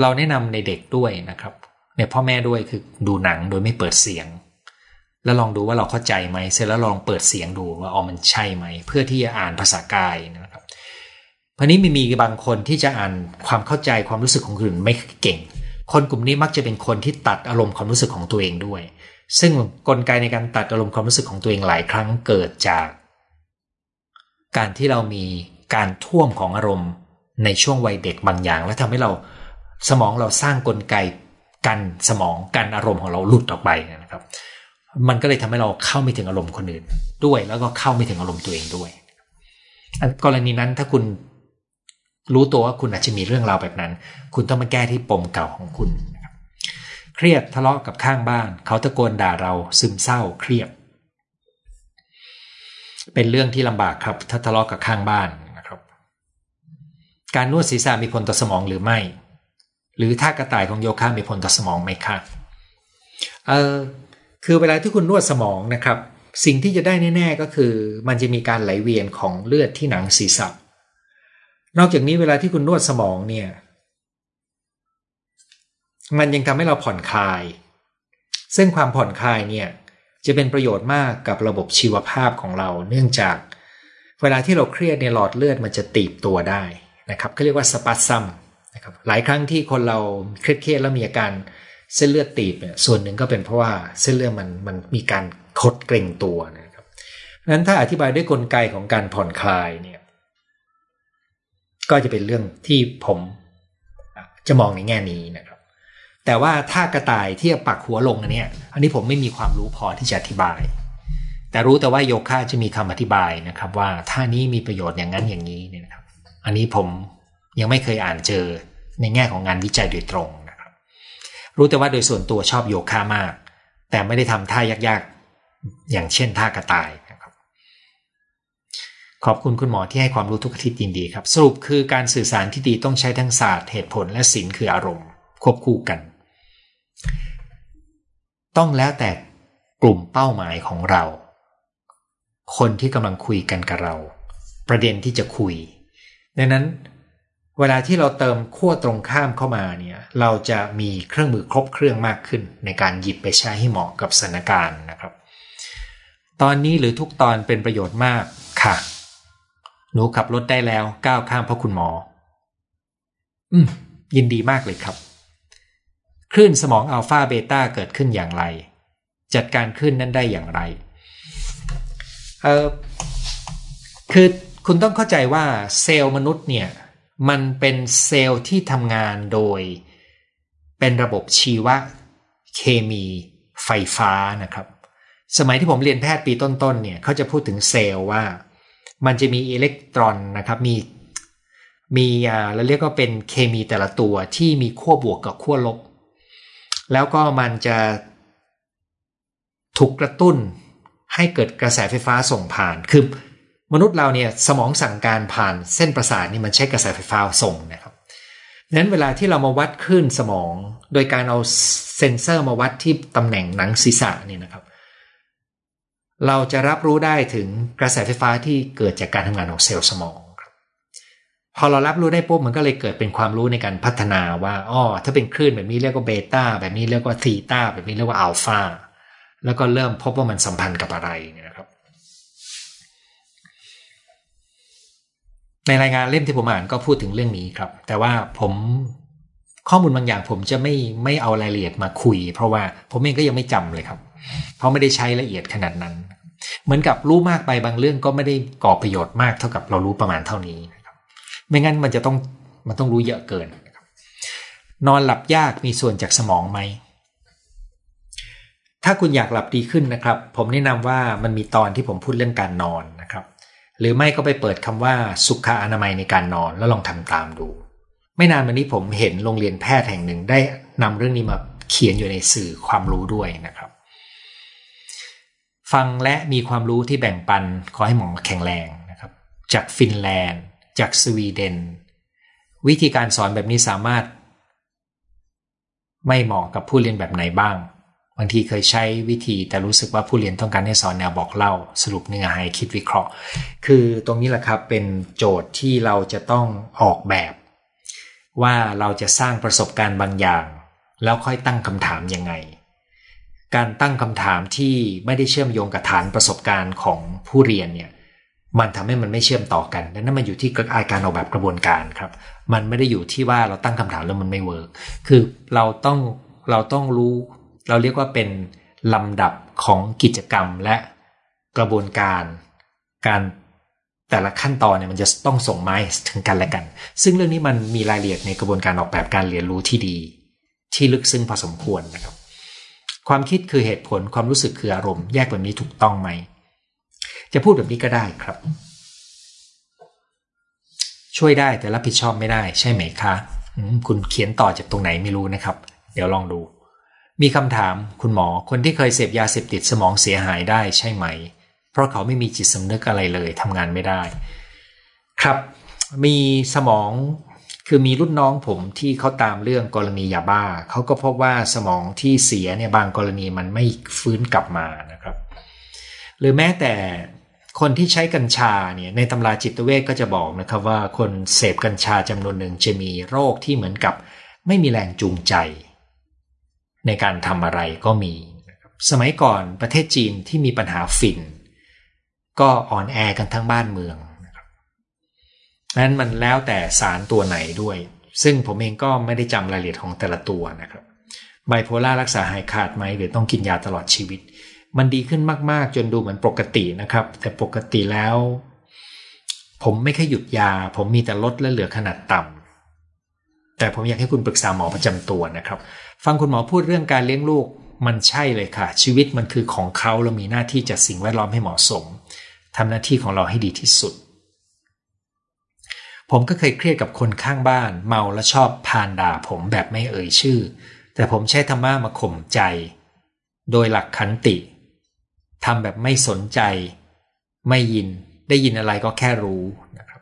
เราแนะนำในเด็กด้วยนะครับ ในพ่อแม่ด้วยคือดูหนังโดยไม่เปิดเสียง แล้วลองดูว่าเราเข้าใจไหมเสร็จแล้วลองเปิดเสียงดูว่าอ๋อมันใช่ไหม เพื่อที่จะอ่านภาษากายนะครับพราะนี้มีมีบางคนที่จะอ่านความเข้าใจความรู้สึกของคนอื่นไม่เก่ง คนกลุ่มนี้มักจะเป็นคนที่ตัดอารมณ์ความรู้สึกของตัวเองด้วย ซึ่งกลไกในการตัดอารมณ์ความรู้สึกของตัวเองหลายครั้งเกิดจาก การที่เรามีการท่วมของอารมณ์ในช่วงวัยเด็กบางอย่าง และทำให้เราสมองเราสร้างกลไกกันสมองกันอารมณ์ของเราหลุดออกไปนะครับ มันก็เลยทำให้เราเข้าไม่ถึงอารมณ์คนอื่นด้วย แล้วก็เข้าไม่ถึงอารมณ์ตัวเองด้วย กรณีนั้นถ้าคุณ รู้ตัวว่าคุณอาจจะมีเรื่องราวแบบนั้น คุณต้องมาแก้ที่ปมเก่าของคุณ เครียดทะเลาะกับข้างบ้าน เขาตะโกนด่าเราซึมเศร้าเครียด เป็นเรื่องที่ลำบากครับ ถ้าทะเลาะกับข้างบ้านนะครับ การนวดศีรษะมีผลต่อสมองหรือไม่ หรือท่ากระต่ายของโยคะมีผลต่อสมองไหมครับเออคือเวลาที่คุณนวดสมองนะครับ สิ่งที่จะได้แน่ ๆ ก็คือ มันจะมีการไหลเวียนของเลือดที่หนังศีรษะ นอกจากนี้เวลาที่คุณนวดสมองเนี่ย มันยังทำให้เราผ่อนคลาย ซึ่งความผ่อนคลายเนี่ยจะเป็นประโยชน์มากกับระบบชีวภาพของเรา เนื่องจาก เวลาที่เราเครียดเนี่ยหลอดเลือดมันจะตีบตัวได้นะครับเขาเรียกว่าสปัสซัมนะครับหลายครั้งที่คนเราเครียดแล้วมีอาการเส้นเลือดตีบเนี่ยส่วนหนึ่งก็เป็นเพราะว่าเส้นเลือดมันมันมีการคดเกร็งตัวนะครับนั้นถ้าอธิบายด้วยกลไกของการผ่อนคลายเนี่ย ก็จะเป็นเรื่องที่ผมจะมองในแง่นี้นะครับ แต่ว่าถ้ากระต่ายที่ปักหัวลงอันนี้อันนี้ผมไม่มีความรู้พอที่จะอธิบาย แต่รู้แต่ว่าโยคะจะมีคำอธิบายนะครับ ว่าท่านี้มีประโยชน์อย่างนั้นอย่างนี้เนี่ยนะครับ อันนี้ผมยังไม่เคยอ่านเจอในแง่ของงานวิจัยโดยตรงนะครับ รู้แต่ว่าโดยส่วนตัวชอบโยคะมาก แต่ไม่ได้ทำท่ายากๆ อย่างเช่นท่ากระต่าย ขอบคุณคุณหมอที่ให้ความรู้ทุกอาทิตย์ยินดีครับ สรุปคือการสื่อสารที่ดีต้องใช้ทั้งศาสตร์เหตุผลและศิลคืออารมณ์ ควบคู่กัน ต้องแล้วแต่กลุ่มเป้าหมายของเรา คนที่กำลังคุยกันกับเรา ประเด็นที่จะคุย ดังนั้นเวลาที่เราเติมขั้วตรงข้ามเข้ามาเนี่ยเราจะมีเครื่องมือครบเครื่องมากขึ้น ในการหยิบไปใช้ให้เหมาะกับสถานการณ์นะครับ ตอนนี้หรือทุกตอนเป็นประโยชน์มากค่ะ หนูขับรถได้แล้วก้าวข้ามพระคุณหมอ อืม ยินดีมากเลยครับ คลื่นสมองอัลฟาเบต้าเกิดขึ้นอย่างไร จัดการคลื่นนั้นได้อย่างไร เออคือคุณต้องเข้าใจว่าเซลล์มนุษย์เนี่ย มันเป็นเซลล์ที่ทำงานโดย เป็นระบบชีวเคมีไฟฟ้านะครับ สมัยที่ผมเรียนแพทย์ปีต้นๆเนี่ยเขาจะพูดถึงเซลล์ว่า มันจะมีอิเล็กตรอนนะครับมีมีอ่าเราเรียกว่าเป็นเคมีแต่ละตัวที่มีขั้วบวกกับขั้วลบ แล้วก็มันจะถูกกระตุ้นให้เกิดกระแสไฟฟ้าส่งผ่าน คือมนุษย์เราเนี่ยสมองสั่งการผ่านเส้นประสาทนี่มันใช้กระแสไฟฟ้าส่งนะครับนั้นเวลาที่เรามาวัดคลื่นสมอง โดยการเอาเซ็นเซอร์มาวัดที่ตำแหน่งหนังศีรษะนี่นะครับ เราจะรับรู้ได้ถึงกระแสไฟฟ้าที่เกิดจากการทำงานของเซลล์สมองพอเรารับรู้ได้ปุ๊บมันก็เลยเกิดเป็นความรู้ในการพัฒนาว่าอ๋อถ้าเป็นคลื่นแบบนี้เรียกว่าเบต้าแบบนี้เรียกว่าทีต้าแบบนี้เรียกว่าอัลฟาแล้วก็เริ่มพบว่ามันสัมพันธ์กับอะไรเนี่ยนะครับ ในรายงานเล่มที่ผมอ่านก็พูดถึงเรื่องนี้ครับ แต่ว่าผมข้อมูลบางอย่างผมจะไม่ไม่เอารายละเอียดมาคุย เพราะว่าผมเองก็ยังไม่จำเลยครับ เพราะไม่ได้ใช้ละเอียดขนาดนั้น เหมือนกับรู้มากไปบางเรื่องก็ไม่ได้ก่อประโยชน์มากเท่ากับเรารู้ประมาณเท่านี้นะครับ ไม่งั้นมันจะต้องมันต้องรู้เยอะเกินนะครับ นอนหลับยากมีส่วนจากสมองไหมถ้าคุณอยากหลับดีขึ้นนะครับ ผมแนะนำว่ามันมีตอนที่ผมพูดเรื่องการนอนนะครับ หรือไม่ก็ไปเปิดคำว่าสุขอนามัยในการนอนแล้วลองทำตามดู ไม่นานมานี้ผมเห็นโรงเรียนแพทย์แห่งหนึ่งได้นำเรื่องนี้มาเขียนอยู่ในสื่อความรู้ด้วยนะครับ ฟังและมีความรู้ที่แบ่งปันขอให้หมอแข็งแรงนะครับ จากฟินแลนด์ จากสวีเดน วิธีการสอนแบบนี้สามารถ ไม่เหมาะกับผู้เรียนแบบไหนบ้าง บางทีเคยใช้วิธีแต่รู้สึกว่าผู้เรียนต้องการให้สอนแนวบอกเล่า สรุปเนื้อหาคิดวิเคราะห์ คือตรงนี้แหละครับเป็นโจทย์ที่เราจะต้องออกแบบ ว่าเราจะสร้างประสบการณ์บางอย่าง แล้วค่อยตั้งคำถามยังไง การตั้งคำถามที่ไม่ได้เชื่อมโยงกับฐานประสบการณ์ของผู้เรียนเนี่ยมันทำให้มันไม่เชื่อมต่อกันดังนั้นมันอยู่ที่การออกแบบกระบวนการครับ มันไม่ได้อยู่ที่ว่าเราตั้งคำถามแล้วมันไม่เวิร์กคือเราต้องเราต้องรู้ เราเรียกว่าเป็นลำดับของกิจกรรมและกระบวนการ การแต่ละขั้นตอนเนี่ยมันจะต้องส่งไม้ถึงกันและกัน ซึ่งเรื่องนี้มันมีรายละเอียดในกระบวนการออกแบบการเรียนรู้ที่ดี ที่ลึกซึ้งพอสมควรนะครับ ความคิดคือเหตุผลความรู้สึกคืออารมณ์แยกแบบนี้ถูกต้องไหม จะพูดแบบนี้ก็ได้ครับ ช่วยได้แต่รับผิดชอบไม่ได้ ใช่ไหมคะคุณเขียนต่อจากตรงไหนไม่รู้นะครับ เดี๋ยวลองดู มีคำถามคุณหมอคนที่เคยเสพยาเสพติดสมองเสียหายได้ใช่ไหม เพราะเขาไม่มีจิตสำนึกอะไรเลยทำงานไม่ได้ ครับ มีสมอง คือมีรุ่นน้องผมที่เขาตามเรื่องกรณียาบ้าเขาก็พบว่าสมองที่เสียเนี่ยบางกรณีมันไม่ฟื้นกลับมานะครับ หรือแม้แต่คนที่ใช้กัญชาเนี่ยในตำราจิตเวชก็จะบอกนะครับว่าคนเสพกัญชาจำนวนหนึ่งจะมีโรคที่เหมือนกับ ไม่มีแรงจูงใจ ในการทำอะไรก็มี สมัยก่อนประเทศจีนที่มีปัญหาฝิ่น ก็อ่อนแอกันทั้งบ้านเมือง นั้นมันแล้วแต่สารตัวไหนด้วย ซึ่งผมเองก็ไม่ได้จำรายละเอียดของแต่ละตัวนะครับไบโพล่ารักษาหายขาดไหมหรือต้องกินยาตลอดชีวิต มันดีขึ้นมากๆ จนดูเหมือนปกตินะครับ แต่ปกติแล้ว ผมไม่เคยหยุดยา ผมมีแต่ลดและเหลือขนาดต่ำแต่ผมอยากให้คุณปรึกษาหมอประจำตัวนะครับ ฟังคุณหมอพูดเรื่องการเลี้ยงลูกมันใช่เลยค่ะ ชีวิตมันคือของเขาเรามีหน้าที่จัดสิ่งแวดล้อมให้เหมาะสมทำหน้าที่ของเราให้ดีที่สุด ผมก็เคยเครียดกับคนข้างบ้าน เมาและชอบพานด่าผมแบบไม่เอ่ยชื่อ แต่ผมใช้ธรรมะมาข่มใจ โดยหลักขันติทำแบบไม่สนใจ ไม่ยินได้ยินอะไรก็แค่รู้นะครับ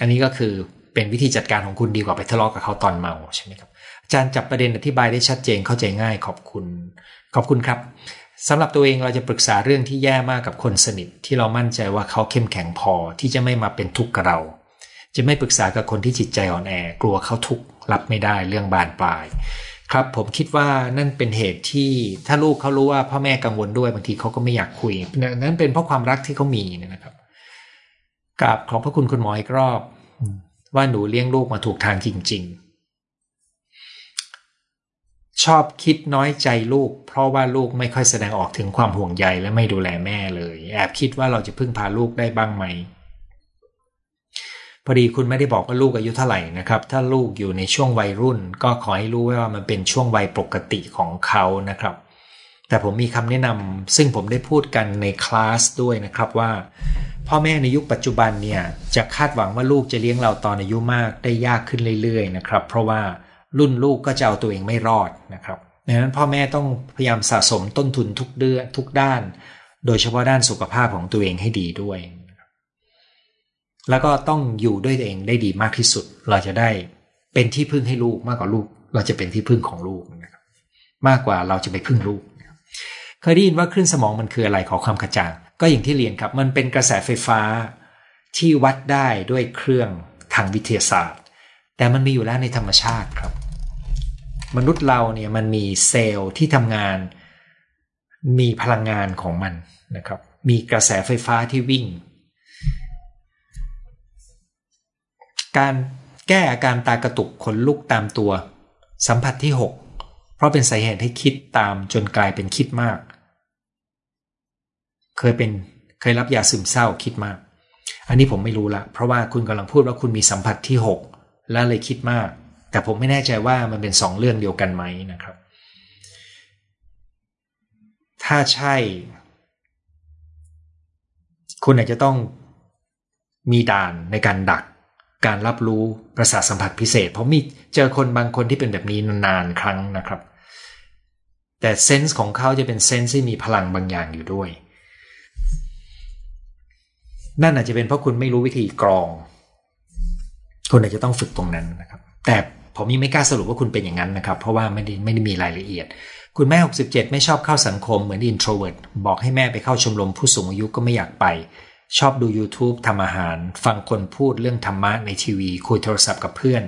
อันนี้ก็คือเป็นวิธีจัดการของคุณดีกว่าไปทะเลาะกับเขาตอนเมาใช่ไหมครับอาจารย์จับประเด็นอธิบายได้ชัดเจนเข้าใจง่ายขอบคุณ ขอบคุณครับสำหรับตัวเองเราจะปรึกษาเรื่องที่แย่มากกับคนสนิทที่เรามั่นใจว่าเขาเข้มแข็งพอที่จะไม่มาเป็นทุกข์กับเรา จะไม่ปรึกษากับคนที่จิตใจอ่อนแอกลัวเขาทุกข์รับไม่ได้เรื่องบานปลาย ครับผมคิดว่านั่นเป็นเหตุที่ถ้าลูกเขารู้ว่าพ่อแม่กังวลด้วยบางทีเขาก็ไม่อยากคุย นั่นเป็นเพราะความรักที่เขามีนะครับกราบขอบพระคุณคุณหมออีกรอบ ว่าหนูเลี้ยงลูกมาถูกทางจริง ๆ ชอบคิดน้อยใจลูก เพราะว่าลูกไม่ค่อยแสดงออกถึงความห่วงใยและไม่ดูแลแม่เลย แอบคิดว่าเราจะพึ่งพาลูกได้บ้างไหม อดีคุณไม่ได้บอกว่าลูกอายุเท่าไหร่นะครับ ถ้าลูกอยู่ในช่วงวัยรุ่น ก็ขอให้รู้ว่ามันเป็นช่วงวัยปกติของเขานะครับ แต่ผมมีคำแนะนำซึ่งผมได้พูดกันในคลาสด้วยนะครับว่า พ่อแม่ในยุคปัจจุบันเนี่ยจะคาดหวังว่าลูกจะเลี้ยงเราตอนอายุมากได้ยากขึ้นเรื่อยๆนะครับ เพราะว่ารุ่นลูกก็จะเอาตัวเองไม่รอดนะครับดังนั้นพ่อแม่ต้องพยายามสะสมต้นทุนทุกเดือนทุกด้าน โดยเฉพาะด้านสุขภาพของตัวเองให้ดีด้วย แล้วก็ต้องอยู่ด้วยตัวเองได้ดีมากที่สุด เราจะได้เป็นที่พึ่งให้ลูกมากกว่าลูก เราจะเป็นที่พึ่งของลูกนะครับมากกว่าเราจะไปพึ่งลูกเคยได้ยินว่าคลื่นสมองมันคืออะไรขอความกระจ่าง ก็อย่างที่เรียนครับมันเป็นกระแสไฟฟ้าที่วัดได้ด้วยเครื่องทางวิทยาศาสตร์ แต่มันมีอยู่แล้วในธรรมชาติครับ มนุษย์เราเนี่ยมันมีเซลล์ที่ทำงาน มีพลังงานของมันนะครับ มีกระแสไฟฟ้าที่วิ่ง การแก้อาการตากระตุกขนลุกตามตัว สัมผัสที่ 6 เพราะเป็นสาเหตุให้คิดตามจนกลายเป็นคิดมาก เคยเป็นเคยรับยาซึมเศร้าคิดมาก อันนี้ผมไม่รู้ละเพราะว่าคุณกำลังพูดว่าคุณมีสัมผัสที่ 6 แล้วเลยคิดมาก แต่ผมไม่แน่ใจว่ามันเป็นสองเรื่องเดียวกันไหมนะครับ ถ้าใช่ คุณอาจจะต้องมีด่านในการดัก การรับรู้ประสาทสัมผัสพิเศษ เพราะมีเจอคนบางคนที่เป็นแบบนี้นานๆครั้งนะครับ แต่เซนส์ของเขาจะเป็นเซนส์ที่มีพลังบางอย่างอยู่ด้วย นั่นอาจจะเป็นเพราะคุณไม่รู้วิธีกรอง คุณอาจจะต้องฝึกตรงนั้นนะครับ แต่ผมยังไม่กล้าสรุปว่าคุณเป็นอย่างนั้นนะครับ เพราะว่าไม่ได้ไม่ได้มีรายละเอียด คุณแม่ 67 ไม่ชอบเข้าสังคมเหมือน introvert บอกให้แม่ไปเข้าชมรมผู้สูงอายุก็ไม่อยากไป ชอบดู YouTube ทำอาหาร ฟังคนพูดเรื่องธรรมะในทีวี คุยโทรศัพท์กับเพื่อน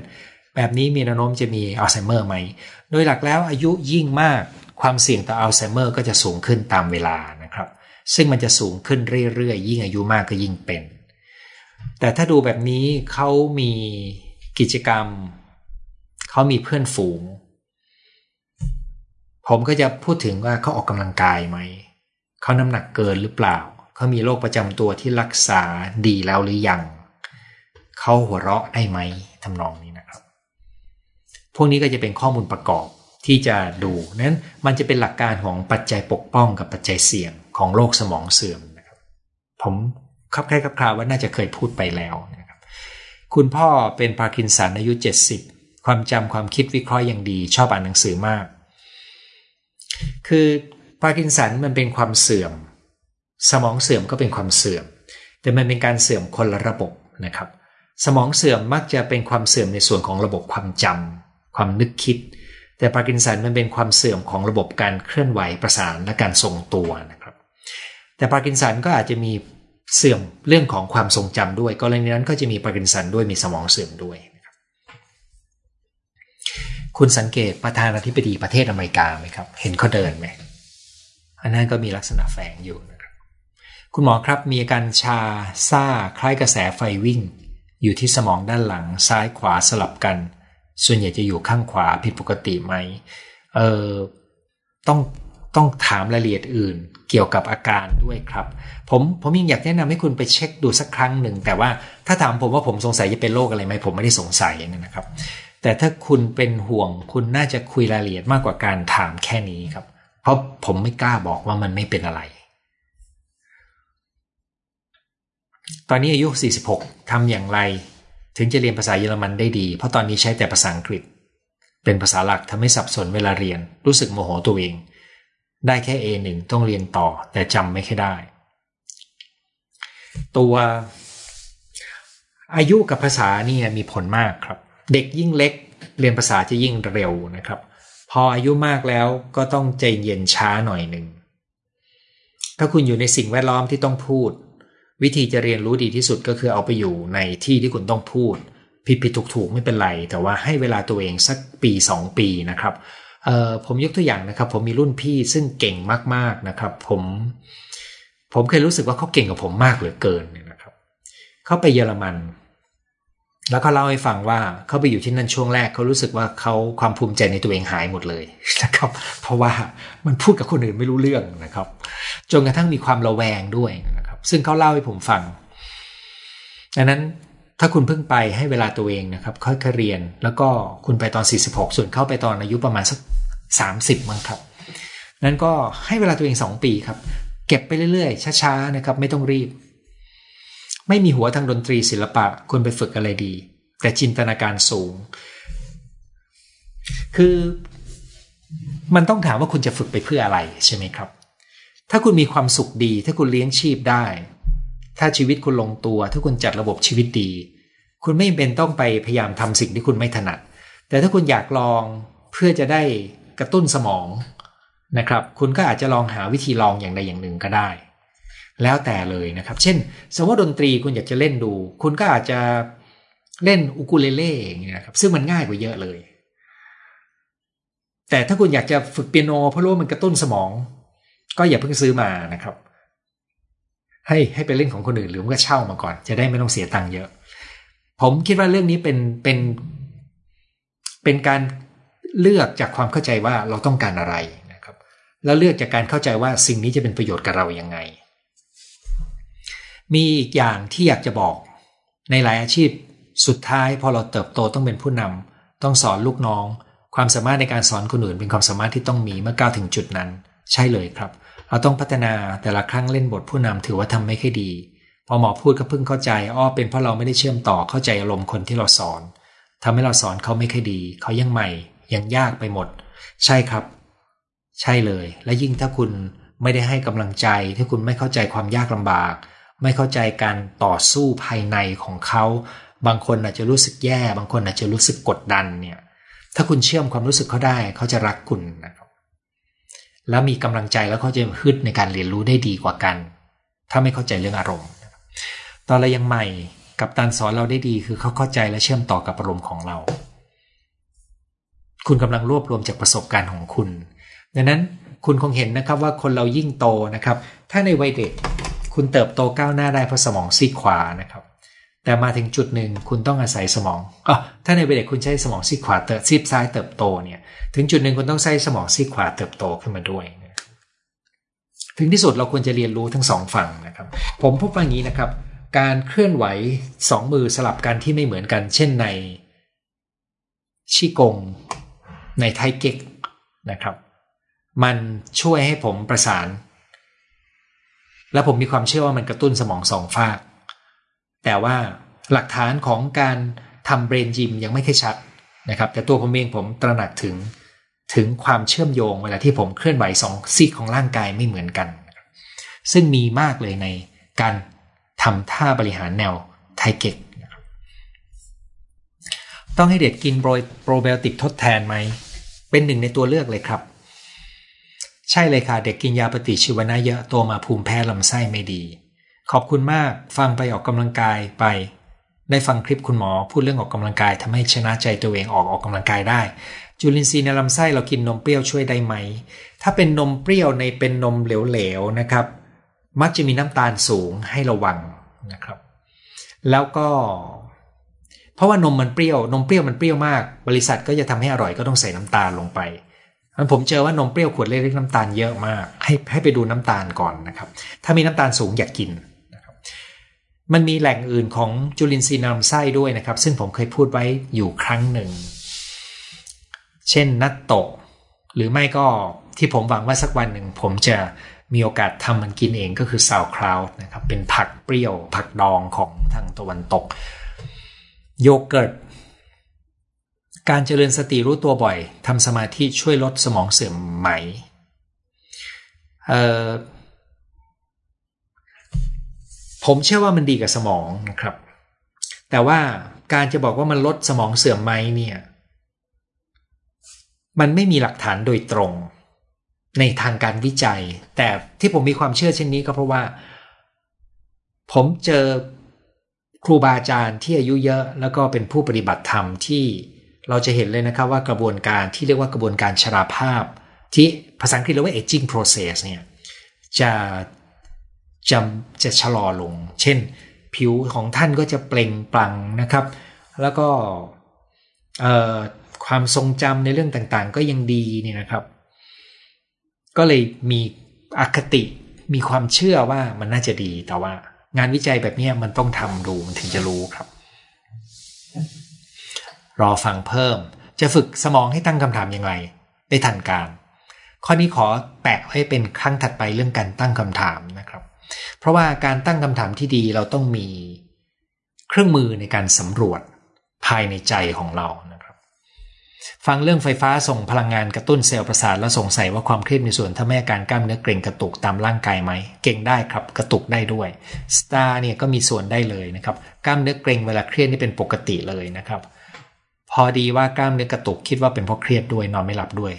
แบบนี้มีแนวโน้มจะมีอัลไซเมอร์ไหม โดยหลักแล้วอายุยิ่งมาก ความเสี่ยงต่ออัลไซเมอร์ก็จะสูงขึ้นตามเวลานะครับ ซึ่งมันจะสูงขึ้นเรื่อยๆ ยิ่งอายุมากก็ยิ่งเป็น แต่ถ้าดูแบบนี้เขามีกิจกรรม เขามีเพื่อนฝูง ผมก็จะพูดถึงว่าเขาออกกำลังกายไหม เขาน้ำหนักเกินหรือเปล่า เขามีโรคประจำตัวที่รักษาดีแล้วหรือยัง เขาหัวเราะได้ไหมทำนองนี้นะครับ พวกนี้ก็จะเป็นข้อมูลประกอบที่จะดูนั้นมันจะเป็นหลักการของปัจจัยปกป้องกับปัจจัยเสี่ยงของโรคสมองเสื่อมนะครับ ผมคลับคล้ายคลับคลาว่าน่าจะเคยพูดไปแล้วนะครับ คุณพ่อเป็นพาร์กินสันอายุ 70 ความจำความคิดวิเคราะห์อย่างดี ชอบอ่านหนังสือมาก คือพาร์กินสันมันเป็นความเสื่อม สมองเสื่อมก็เป็นความเสื่อม แต่มันเป็นการเสื่อมคนละระบบนะครับ สมองเสื่อมมักจะเป็นความเสื่อมในส่วนของระบบความจำความนึกคิด แต่พาร์กินสันมันเป็นความเสื่อมของระบบการเคลื่อนไหวประสานและการทรงตัวนะครับ แต่พาร์กินสันก็อาจจะมีเสื่อมเรื่องของความทรงจำด้วย กรณีนั้นก็จะมีพาร์กินสันด้วยมีสมองเสื่อมด้วยนะครับคุณสังเกตประธานาธิบดีประเทศอเมริกาไหมครับ เห็นเขาเดินไหมอันนั้นก็มีลักษณะแฝงอยู่นะ คุณหมอครับมีอาการชาซ่าคล้ายกระแสไฟวิ่ง อยู่ที่สมองด้านหลังซ้ายขวาสลับกัน ส่วนใหญ่จะอยู่ข้างขวาผิดปกติไหมเออต้องต้องถามรายละเอียดอื่นเกี่ยวกับอาการด้วยครับ ผมผมยังอยากแนะนำให้คุณไปเช็คดูสักครั้งหนึ่ง แต่ว่าถ้าถามผมว่าผมสงสัยจะเป็นโรคอะไรไหมผมไม่ได้สงสัยนะครับ แต่ถ้าคุณเป็นห่วงคุณน่าจะคุยรายละเอียดมากกว่าการถามแค่นี้ครับ เพราะผมไม่กล้าบอกว่ามันไม่เป็นอะไร ตอนนี้อายุ 46ทำอย่างไร ถึงจะเรียนภาษาเยอรมันได้ดี เพราะตอนนี้ใช้แต่ภาษาอังกฤษ เป็นภาษาหลักทำให้สับสนเวลาเรียน รู้สึกโมโหตัวเอง ได้แค่ A1 ต้องเรียนต่อ แต่จำไม่ค่ได้ ตัวอายุกับภาษานี่มีผลมากครับ เด็กยิ่งเล็กเรียนภาษาจะยิ่งเร็วนะครับ พออายุมากแล้วก็ต้องใจเย็นช้าหน่อยหนึ่งถ้าคุณอยู่ในสิ่งแวดล้อมที่ต้องพูด วิธีจะเรียนรู้ดีที่สุดก็คือเอาไปอยู่ในที่ที่คุณต้องพูด ผิดผิดถูกถูกไม่เป็นไร แต่ว่าให้เวลาตัวเองสักปีสองปีนะครับผมยกตัวอย่างนะครับ ผมมีรุ่นพี่ซึ่งเก่งมากๆนะครับ ผม ผมเคยรู้สึกว่าเขาเก่งกว่าผมมากเหลือเกินนะครับเขาไปเยอรมัน แล้วเขาเล่าให้ฟังว่าเขาไปอยู่ที่นั่นช่วงแรกเขารู้สึกว่าเขาความภูมิใจในตัวเองหายหมดเลยนะครับ เพราะว่ามันพูดกับคนอื่นไม่รู้เรื่องนะครับจนกระทั่งมีความระแวงด้วยนะครับ ซึ่งเขาเล่าให้ผมฟังดังนั้นถ้าคุณเพิ่งไปให้เวลาตัวเองนะครับ ค่อยๆเรียน แล้วก็คุณไปตอน 46 ส่วนเข้าไปตอนอายุประมาณสัก 30 มั้งครับ นั้นก็ให้เวลาตัวเอง 2 ปีครับ เก็บไปเรื่อยๆ ช้าๆนะครับ ไม่ต้องรีบ ไม่มีหัวทางดนตรีศิลปะคุณไปฝึกอะไรดี แต่จินตนาการสูง คือมันต้องถามว่าคุณจะฝึกไปเพื่ออะไรใช่ไหมครับ ถ้าคุณมีความสุขดี ถ้าคุณเลี้ยงชีพได้ ถ้าชีวิตคุณลงตัว ถ้าคุณจัดระบบชีวิตดี คุณไม่เป็นต้องไปพยายามทำสิ่งที่คุณไม่ถนัด แต่ถ้าคุณอยากลองเพื่อจะได้กระตุ้นสมองนะครับ คุณก็อาจจะลองหาวิธีลองอย่างใดอย่างหนึ่งก็ได้ แล้วแต่เลยนะครับ เช่น สมมติดนตรีคุณอยากจะเล่นดู คุณก็อาจจะเล่นอุคูเลเล่อย่างเงี้ยครับซึ่งมันง่ายกว่าเยอะเลย แต่ถ้าคุณอยากจะฝึกเปียโนเพราะรู้ว่ามันกระตุ้นสมอง ก็อย่าเพิ่งซื้อมานะครับ ให้ให้ไปเล่นของคนอื่นหรือมก็เช่ามาก่อน จะได้ไม่ต้องเสียตังค์เยอะ ผมคิดว่าเรื่องนี้เป็นเป็น เป็นการเลือกจากความเข้าใจว่าเราต้องการอะไรนะครับ แล้วเลือกจากการเข้าใจว่าสิ่งนี้จะเป็นประโยชน์กับเรายังไง มีอีกอย่างที่อยากจะบอกในหลายอาชีพสุดท้ายพอเราเติบโตต้องเป็นผู้นำต้องสอนลูกน้อง ความสามารถในการสอนคนอื่นเป็นความสามารถที่ต้องมีเมื่อก้าวถึงจุดนั้น ใช่เลยครับ เราต้องพัฒนาแต่ละครั้งเล่นบทผู้นำถือว่าทำไม่ค่อยดี พอหมอพูดก็เพิ่งเข้าใจอ้อเป็นเพราะเราไม่ได้เชื่อมต่อเข้าใจอารมณ์คนที่เราสอนทำให้เราสอนเขาไม่ค่อยดี เขายังใหม่ยังยากไปหมด ใช่ครับ ใช่เลย และยิ่งถ้าคุณไม่ได้ให้กำลังใจถ้าคุณไม่เข้าใจความยากลำบาก ไม่เข้าใจการต่อสู้ภายในของเขาบางคนอาจจะรู้สึกแย่ บางคนอาจจะรู้สึกกดดันเนี่ย ถ้าคุณเชื่อมความรู้สึกเขาได้ เขาจะรักคุณนะครับ แล้วมีกำลังใจแล้วเขาจะฮึดในการเรียนรู้ได้ดีกว่ากัน ถ้าไม่เข้าใจเรื่องอารมณ์ ตอนเรายังใหม่กัปตันสอนเราได้ดีคือเขาเข้าใจและเชื่อมต่อกับอารมณ์ของเรา คุณกำลังรวบรวมจากประสบการณ์ของคุณ ดังนั้นคุณคงเห็นนะครับว่าคนเรายิ่งโตนะครับ ถ้าในวัยเด็กคุณเติบโตก้าวหน้าได้เพราะสมองซีกขวานะครับ แต่มาถึงจุดหนึ่งคุณต้องอาศัยสมองอ๋อถ้าในเด็กคุณใช้สมองซีกขวาเติบซีกซ้ายเติบโตเนี่ย ถึงจุดหนึ่งคุณต้องใช้สมองซีกขวาเติบโตขึ้นมาด้วย ถึงที่สุดเราควรจะเรียนรู้ทั้งสองฝั่งนะครับ ผมพบว่าอย่างนี้นะครับ การเคลื่อนไหวสองมือสลับกันที่ไม่เหมือนกัน เช่นในชิกง ในไทเก๊กนะครับ มันช่วยให้ผมประสาน และผมมีความเชื่อว่ามันกระตุ้นสมองสองฝาก แต่ว่าหลักฐานของการทำเบรนจิมยังไม่ค่อยชัดนะครับ แต่ตัวผมเองผมตระหนักถึงถึงความเชื่อมโยงเวลาที่ผมเคลื่อนไหวสองซีกของร่างกายไม่เหมือนกัน ซึ่งมีมากเลยในการทำท่าบริหารแนวไทเก็กต้องให้เด็กกินโปรไบโอติกทดแทนไหม เป็นหนึ่งในตัวเลือกเลยครับ ใช่เลยค่ะ เด็กกินยาปฏิชีวนะเยอะ ตัวมาภูมิแพ้ลำไส้ไม่ดี ขอบคุณมากฟังไปออกกำลังกายไป ได้ฟังคลิปคุณหมอพูดเรื่องออกกำลังกายทำให้ชนะใจตัวเองออกออกกำลังกายได้ จุลินทรีย์ในลำไส้เรากินนมเปรี้ยวช่วยได้ไหม ถ้าเป็นนมเปรี้ยวในเป็นนมเหลวๆนะครับ มักจะมีน้ำตาลสูงให้ระวังนะครับ แล้วก็ เพราะว่านมมันเปรี้ยวนมเปรี้ยวมันเปรี้ยวมาก บริษัทก็จะทำให้อร่อยก็ต้องใส่น้ำตาลลงไปมันผมเจอว่านมเปรี้ยวขวดเล็กๆน้ำตาลเยอะมาก ให้ให้ไปดูน้ำตาลก่อนนะครับ ถ้ามีน้ำตาลสูงอย่ากกิน มันมีแหล่งอื่นของจุลินทรีย์นำไส้ด้วยนะครับ ซึ่งผมเคยพูดไว้อยู่ครั้งหนึ่ง เช่นนัตโตะหรือไม่ก็ที่ผมหวังว่าสักวันหนึ่ง ผมจะมีโอกาสทำมันกินเองก็คือ sauerkraut นะครับเป็นผักเปรี้ยว ผักดองของทางตะวันตก โยเกิร์ตการเจริญสติรู้ตัวบ่อยทำสมาธิช่วยลดสมองเสื่อมไหมเอ่อ ผมเชื่อว่ามันดีกับสมองนะครับ แต่ว่าการจะบอกว่ามันลดสมองเสื่อมไหมเนี่ย มันไม่มีหลักฐานโดยตรง ในทางการวิจัย แต่ที่ผมมีความเชื่อเช่นนี้ก็เพราะว่า ผมเจอครูบาอาจารย์ที่อายุเยอะ แล้วก็เป็นผู้ปฏิบัติธรรมที่เราจะเห็นเลยนะครับว่ากระบวนการที่เรียกว่ากระบวนการชราภาพ ที่ภาษาอังกฤษเรียกว่า aging process เนี่ยจะ จะจะชะลอลง เช่น ผิวของท่านก็จะเปล่งปลั่งนะครับ แล้วก็ความทรงจำในเรื่องต่างๆ ก็ยังดีเนี่ยนะครับ ก็เลยมีอคติมีความเชื่อว่ามันน่าจะดีแต่ว่า งานวิจัยแบบนี้มันต้องทำดูมันถึงจะรู้ครับ รอฟังเพิ่ม จะฝึกสมองให้ตั้งคำถามอย่างไรได้ทันการ ข้อนี้ขอแปะให้เป็นครั้งถัดไปเรื่องการตั้งคำถามนะครับ เพราะว่าการตั้งคำถามที่ดีเราต้องมีเครื่องมือในการสำรวจภายในใจของเรานะครับ ฟังเรื่องไฟฟ้าส่งพลังงานกระตุ้นเซลล์ประสาทแล้วสงสัยว่าความเครียดมีส่วนทำให้อาการกล้ามเนื้อเกร็งกระตุกตามร่างกายไหมเก่งได้ครับกระตุกได้ด้วยสตาร์เนี่ยก็มีส่วนได้เลยนะครับกล้ามเนื้อเกร็งเวลาเครียดนี่เป็นปกติเลยนะครับ พอดีว่ากล้ามเนื้อกระตุกคิดว่าเป็นเพราะเครียดด้วยนอนไม่หลับด้วย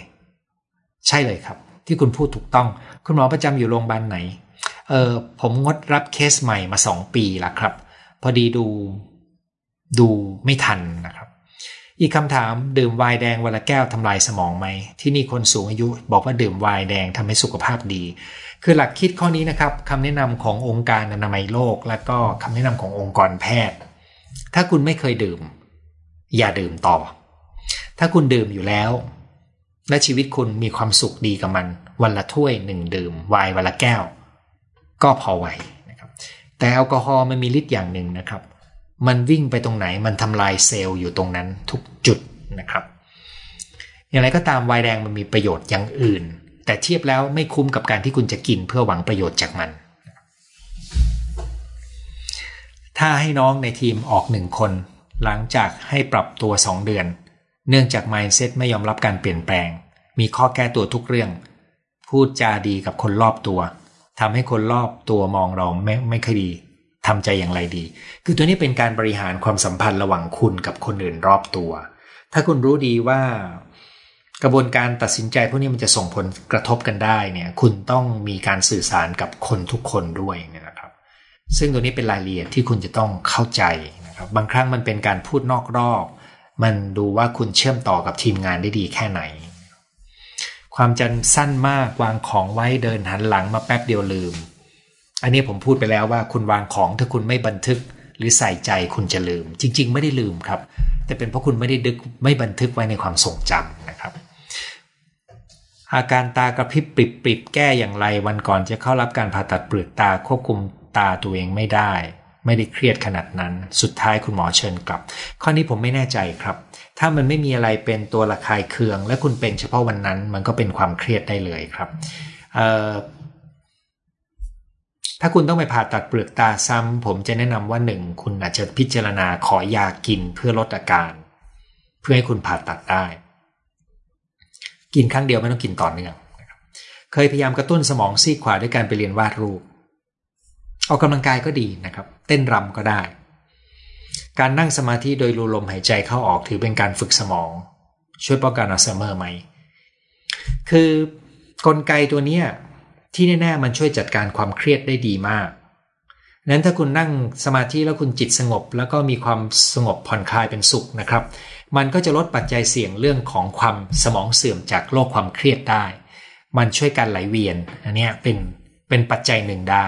ใช่เลยครับ ที่คุณพูดถูกต้อง คุณหมอประจำอยู่โรงพยาบาลไหน เออผมงดรับเคสใหม่มาสองปีละครับ พอดีดูดูไม่ทันนะครับ อีกคำถามดื่มไวน์แดงวันละแก้วทำลายสมองไหม ที่นี่คนสูงอายุบอกว่าดื่มไวน์แดงทำให้สุขภาพดี คือหลักคิดข้อนี้นะครับคำแนะนำขององค์การอนามัยโลก และก็คำแนะนำขององค์กรแพทย์ ถ้าคุณไม่เคยดื่ม อย่าดื่มต่อ ถ้าคุณดื่มอยู่แล้ว และชีวิตคุณมีความสุขดีกับมัน วันละถ้วยหนึ่งดื่มไวน์วันละแก้ว ก็พอไหวนะครับแต่แอลกอฮอล์มันมีฤทธิ์อย่างหนึ่งนะครับ มันวิ่งไปตรงไหนมันทำลายเซลล์อยู่ตรงนั้นทุกจุดนะครับ อย่างไรก็ตามไวน์แดงมันมีประโยชน์อย่างอื่น แต่เทียบแล้วไม่คุ้มกับการที่คุณจะกินเพื่อหวังประโยชน์จากมัน ถ้าให้น้องในทีมออกหนึ่งคน หลังจากให้ปรับตัว 2 เดือน เนื่องจาก mindset ไม่ยอมรับการเปลี่ยนแปลง มีข้อแก้ตัวทุกเรื่อง พูดจาดีกับคนรอบตัว ทำให้คนรอบตัวมองเราไม่ไม่ค่อยดีทำใจอย่างไรดี คือตัวนี้เป็นการบริหารความสัมพันธ์ระหว่างคุณกับคนอื่นรอบตัว ถ้าคุณรู้ดีว่ากระบวนการตัดสินใจพวกนี้มันจะส่งผลกระทบกันได้เนี่ย คุณต้องมีการสื่อสารกับคนทุกคนด้วยนะครับ ซึ่งตัวนี้เป็นรายละเอียดที่คุณจะต้องเข้าใจนะครับ บางครั้งมันเป็นการพูดนอกรอบ มันดูว่าคุณเชื่อมต่อกับทีมงานได้ดีแค่ไหน ความจันสั้นมากวางของไว้เดินหันหลังมาแป๊บเดียวลืม อันนี้ผมพูดไปแล้วว่าคุณวางของถ้าคุณไม่บันทึกหรือใส่ใจคุณจะลืม จริง ๆ ไม่ได้ลืมครับ แต่เป็นเพราะคุณไม่ได้ดึกไม่บันทึกไว้ในความทรงจำนะครับ อาการตากระพริบปริบปริบแก้อย่างไรวันก่อนจะเข้ารับการผ่าตัดเปลือกตาควบคุมตาตัวเองไม่ได้ ไม่ได้เครียดขนาดนั้น สุดท้ายคุณหมอเชิญกลับ ข้อนี้ผมไม่แน่ใจครับ ถ้ามันไม่มีอะไรเป็นตัวระคายเคือง และคุณเป็นเฉพาะวันนั้น มันก็เป็นความเครียดได้เลยครับถ้าคุณต้องไปผ่าตัดเปลือกตาซ้ำผมจะแนะนำว่าหนึ่งคุณอาจจะพิจารณาขอยากินเพื่อลดอาการ เพื่อให้คุณผ่าตัดได้ กินครั้งเดียวไม่ต้องกินต่อเนื่องเคยพยายามกระตุ้นสมองซีกขวาด้วยการไปเรียนวาดรูป ออกกำลังกายก็ดีนะครับ เต้นรำก็ได้ การนั่งสมาธิโดยรูลมหายใจเข้าออกถือเป็นการฝึกสมอง ช่วยป้องกันอัลไซเมอร์ไหม คือกลไกตัวนี้ที่แน่ๆมันช่วยจัดการความเครียดได้ดีมากนั้นถ้าคุณนั่งสมาธิแล้วคุณจิตสงบ แล้วก็มีความสงบผ่อนคลายเป็นสุขนะครับ มันก็จะลดปัจจัยเสี่ยงเรื่องของความสมองเสื่อมจากโรคความเครียดได้ มันช่วยการไหลเวียนอันนี้เป็นเป็นปัจจัยหนึ่งได้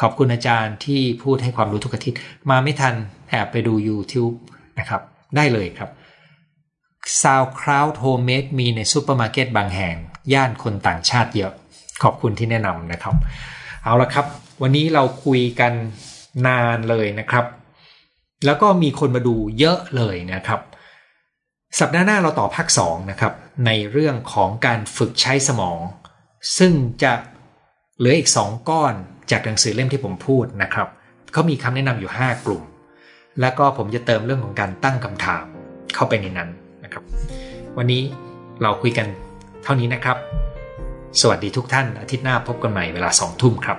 ขอบคุณอาจารย์ที่พูดให้ความรู้ทุกอาทิตย์มาไม่ทัน แอบไปดู YouTube นะครับได้เลยครับ sauerkraut homemade มีในซูเปอร์มาร์เก็ตบางแห่ง ย่านคนต่างชาติเยอะ ขอบคุณที่แนะนำนะครับ เอาละครับ วันนี้เราคุยกันนานเลยนะครับ แล้วก็มีคนมาดูเยอะเลยนะครับ สัปดาห์หน้าเราต่อภาค2นะครับ ในเรื่องของการฝึกใช้สมอง ซึ่งจะเหลืออีก 2 ก้อนจากหนังสือเล่มที่ผมพูดนะครับเขามีคำแนะนำอยู่ 5 กลุ่ม แล้วก็ผมจะเติมเรื่องของการตั้งคำถามเข้าไปในนั้นนะครับ วันนี้เราคุยกันเท่านี้นะครับ สวัสดีทุกท่านอาทิตย์หน้าพบกันใหม่เวลาสองทุ่มครับ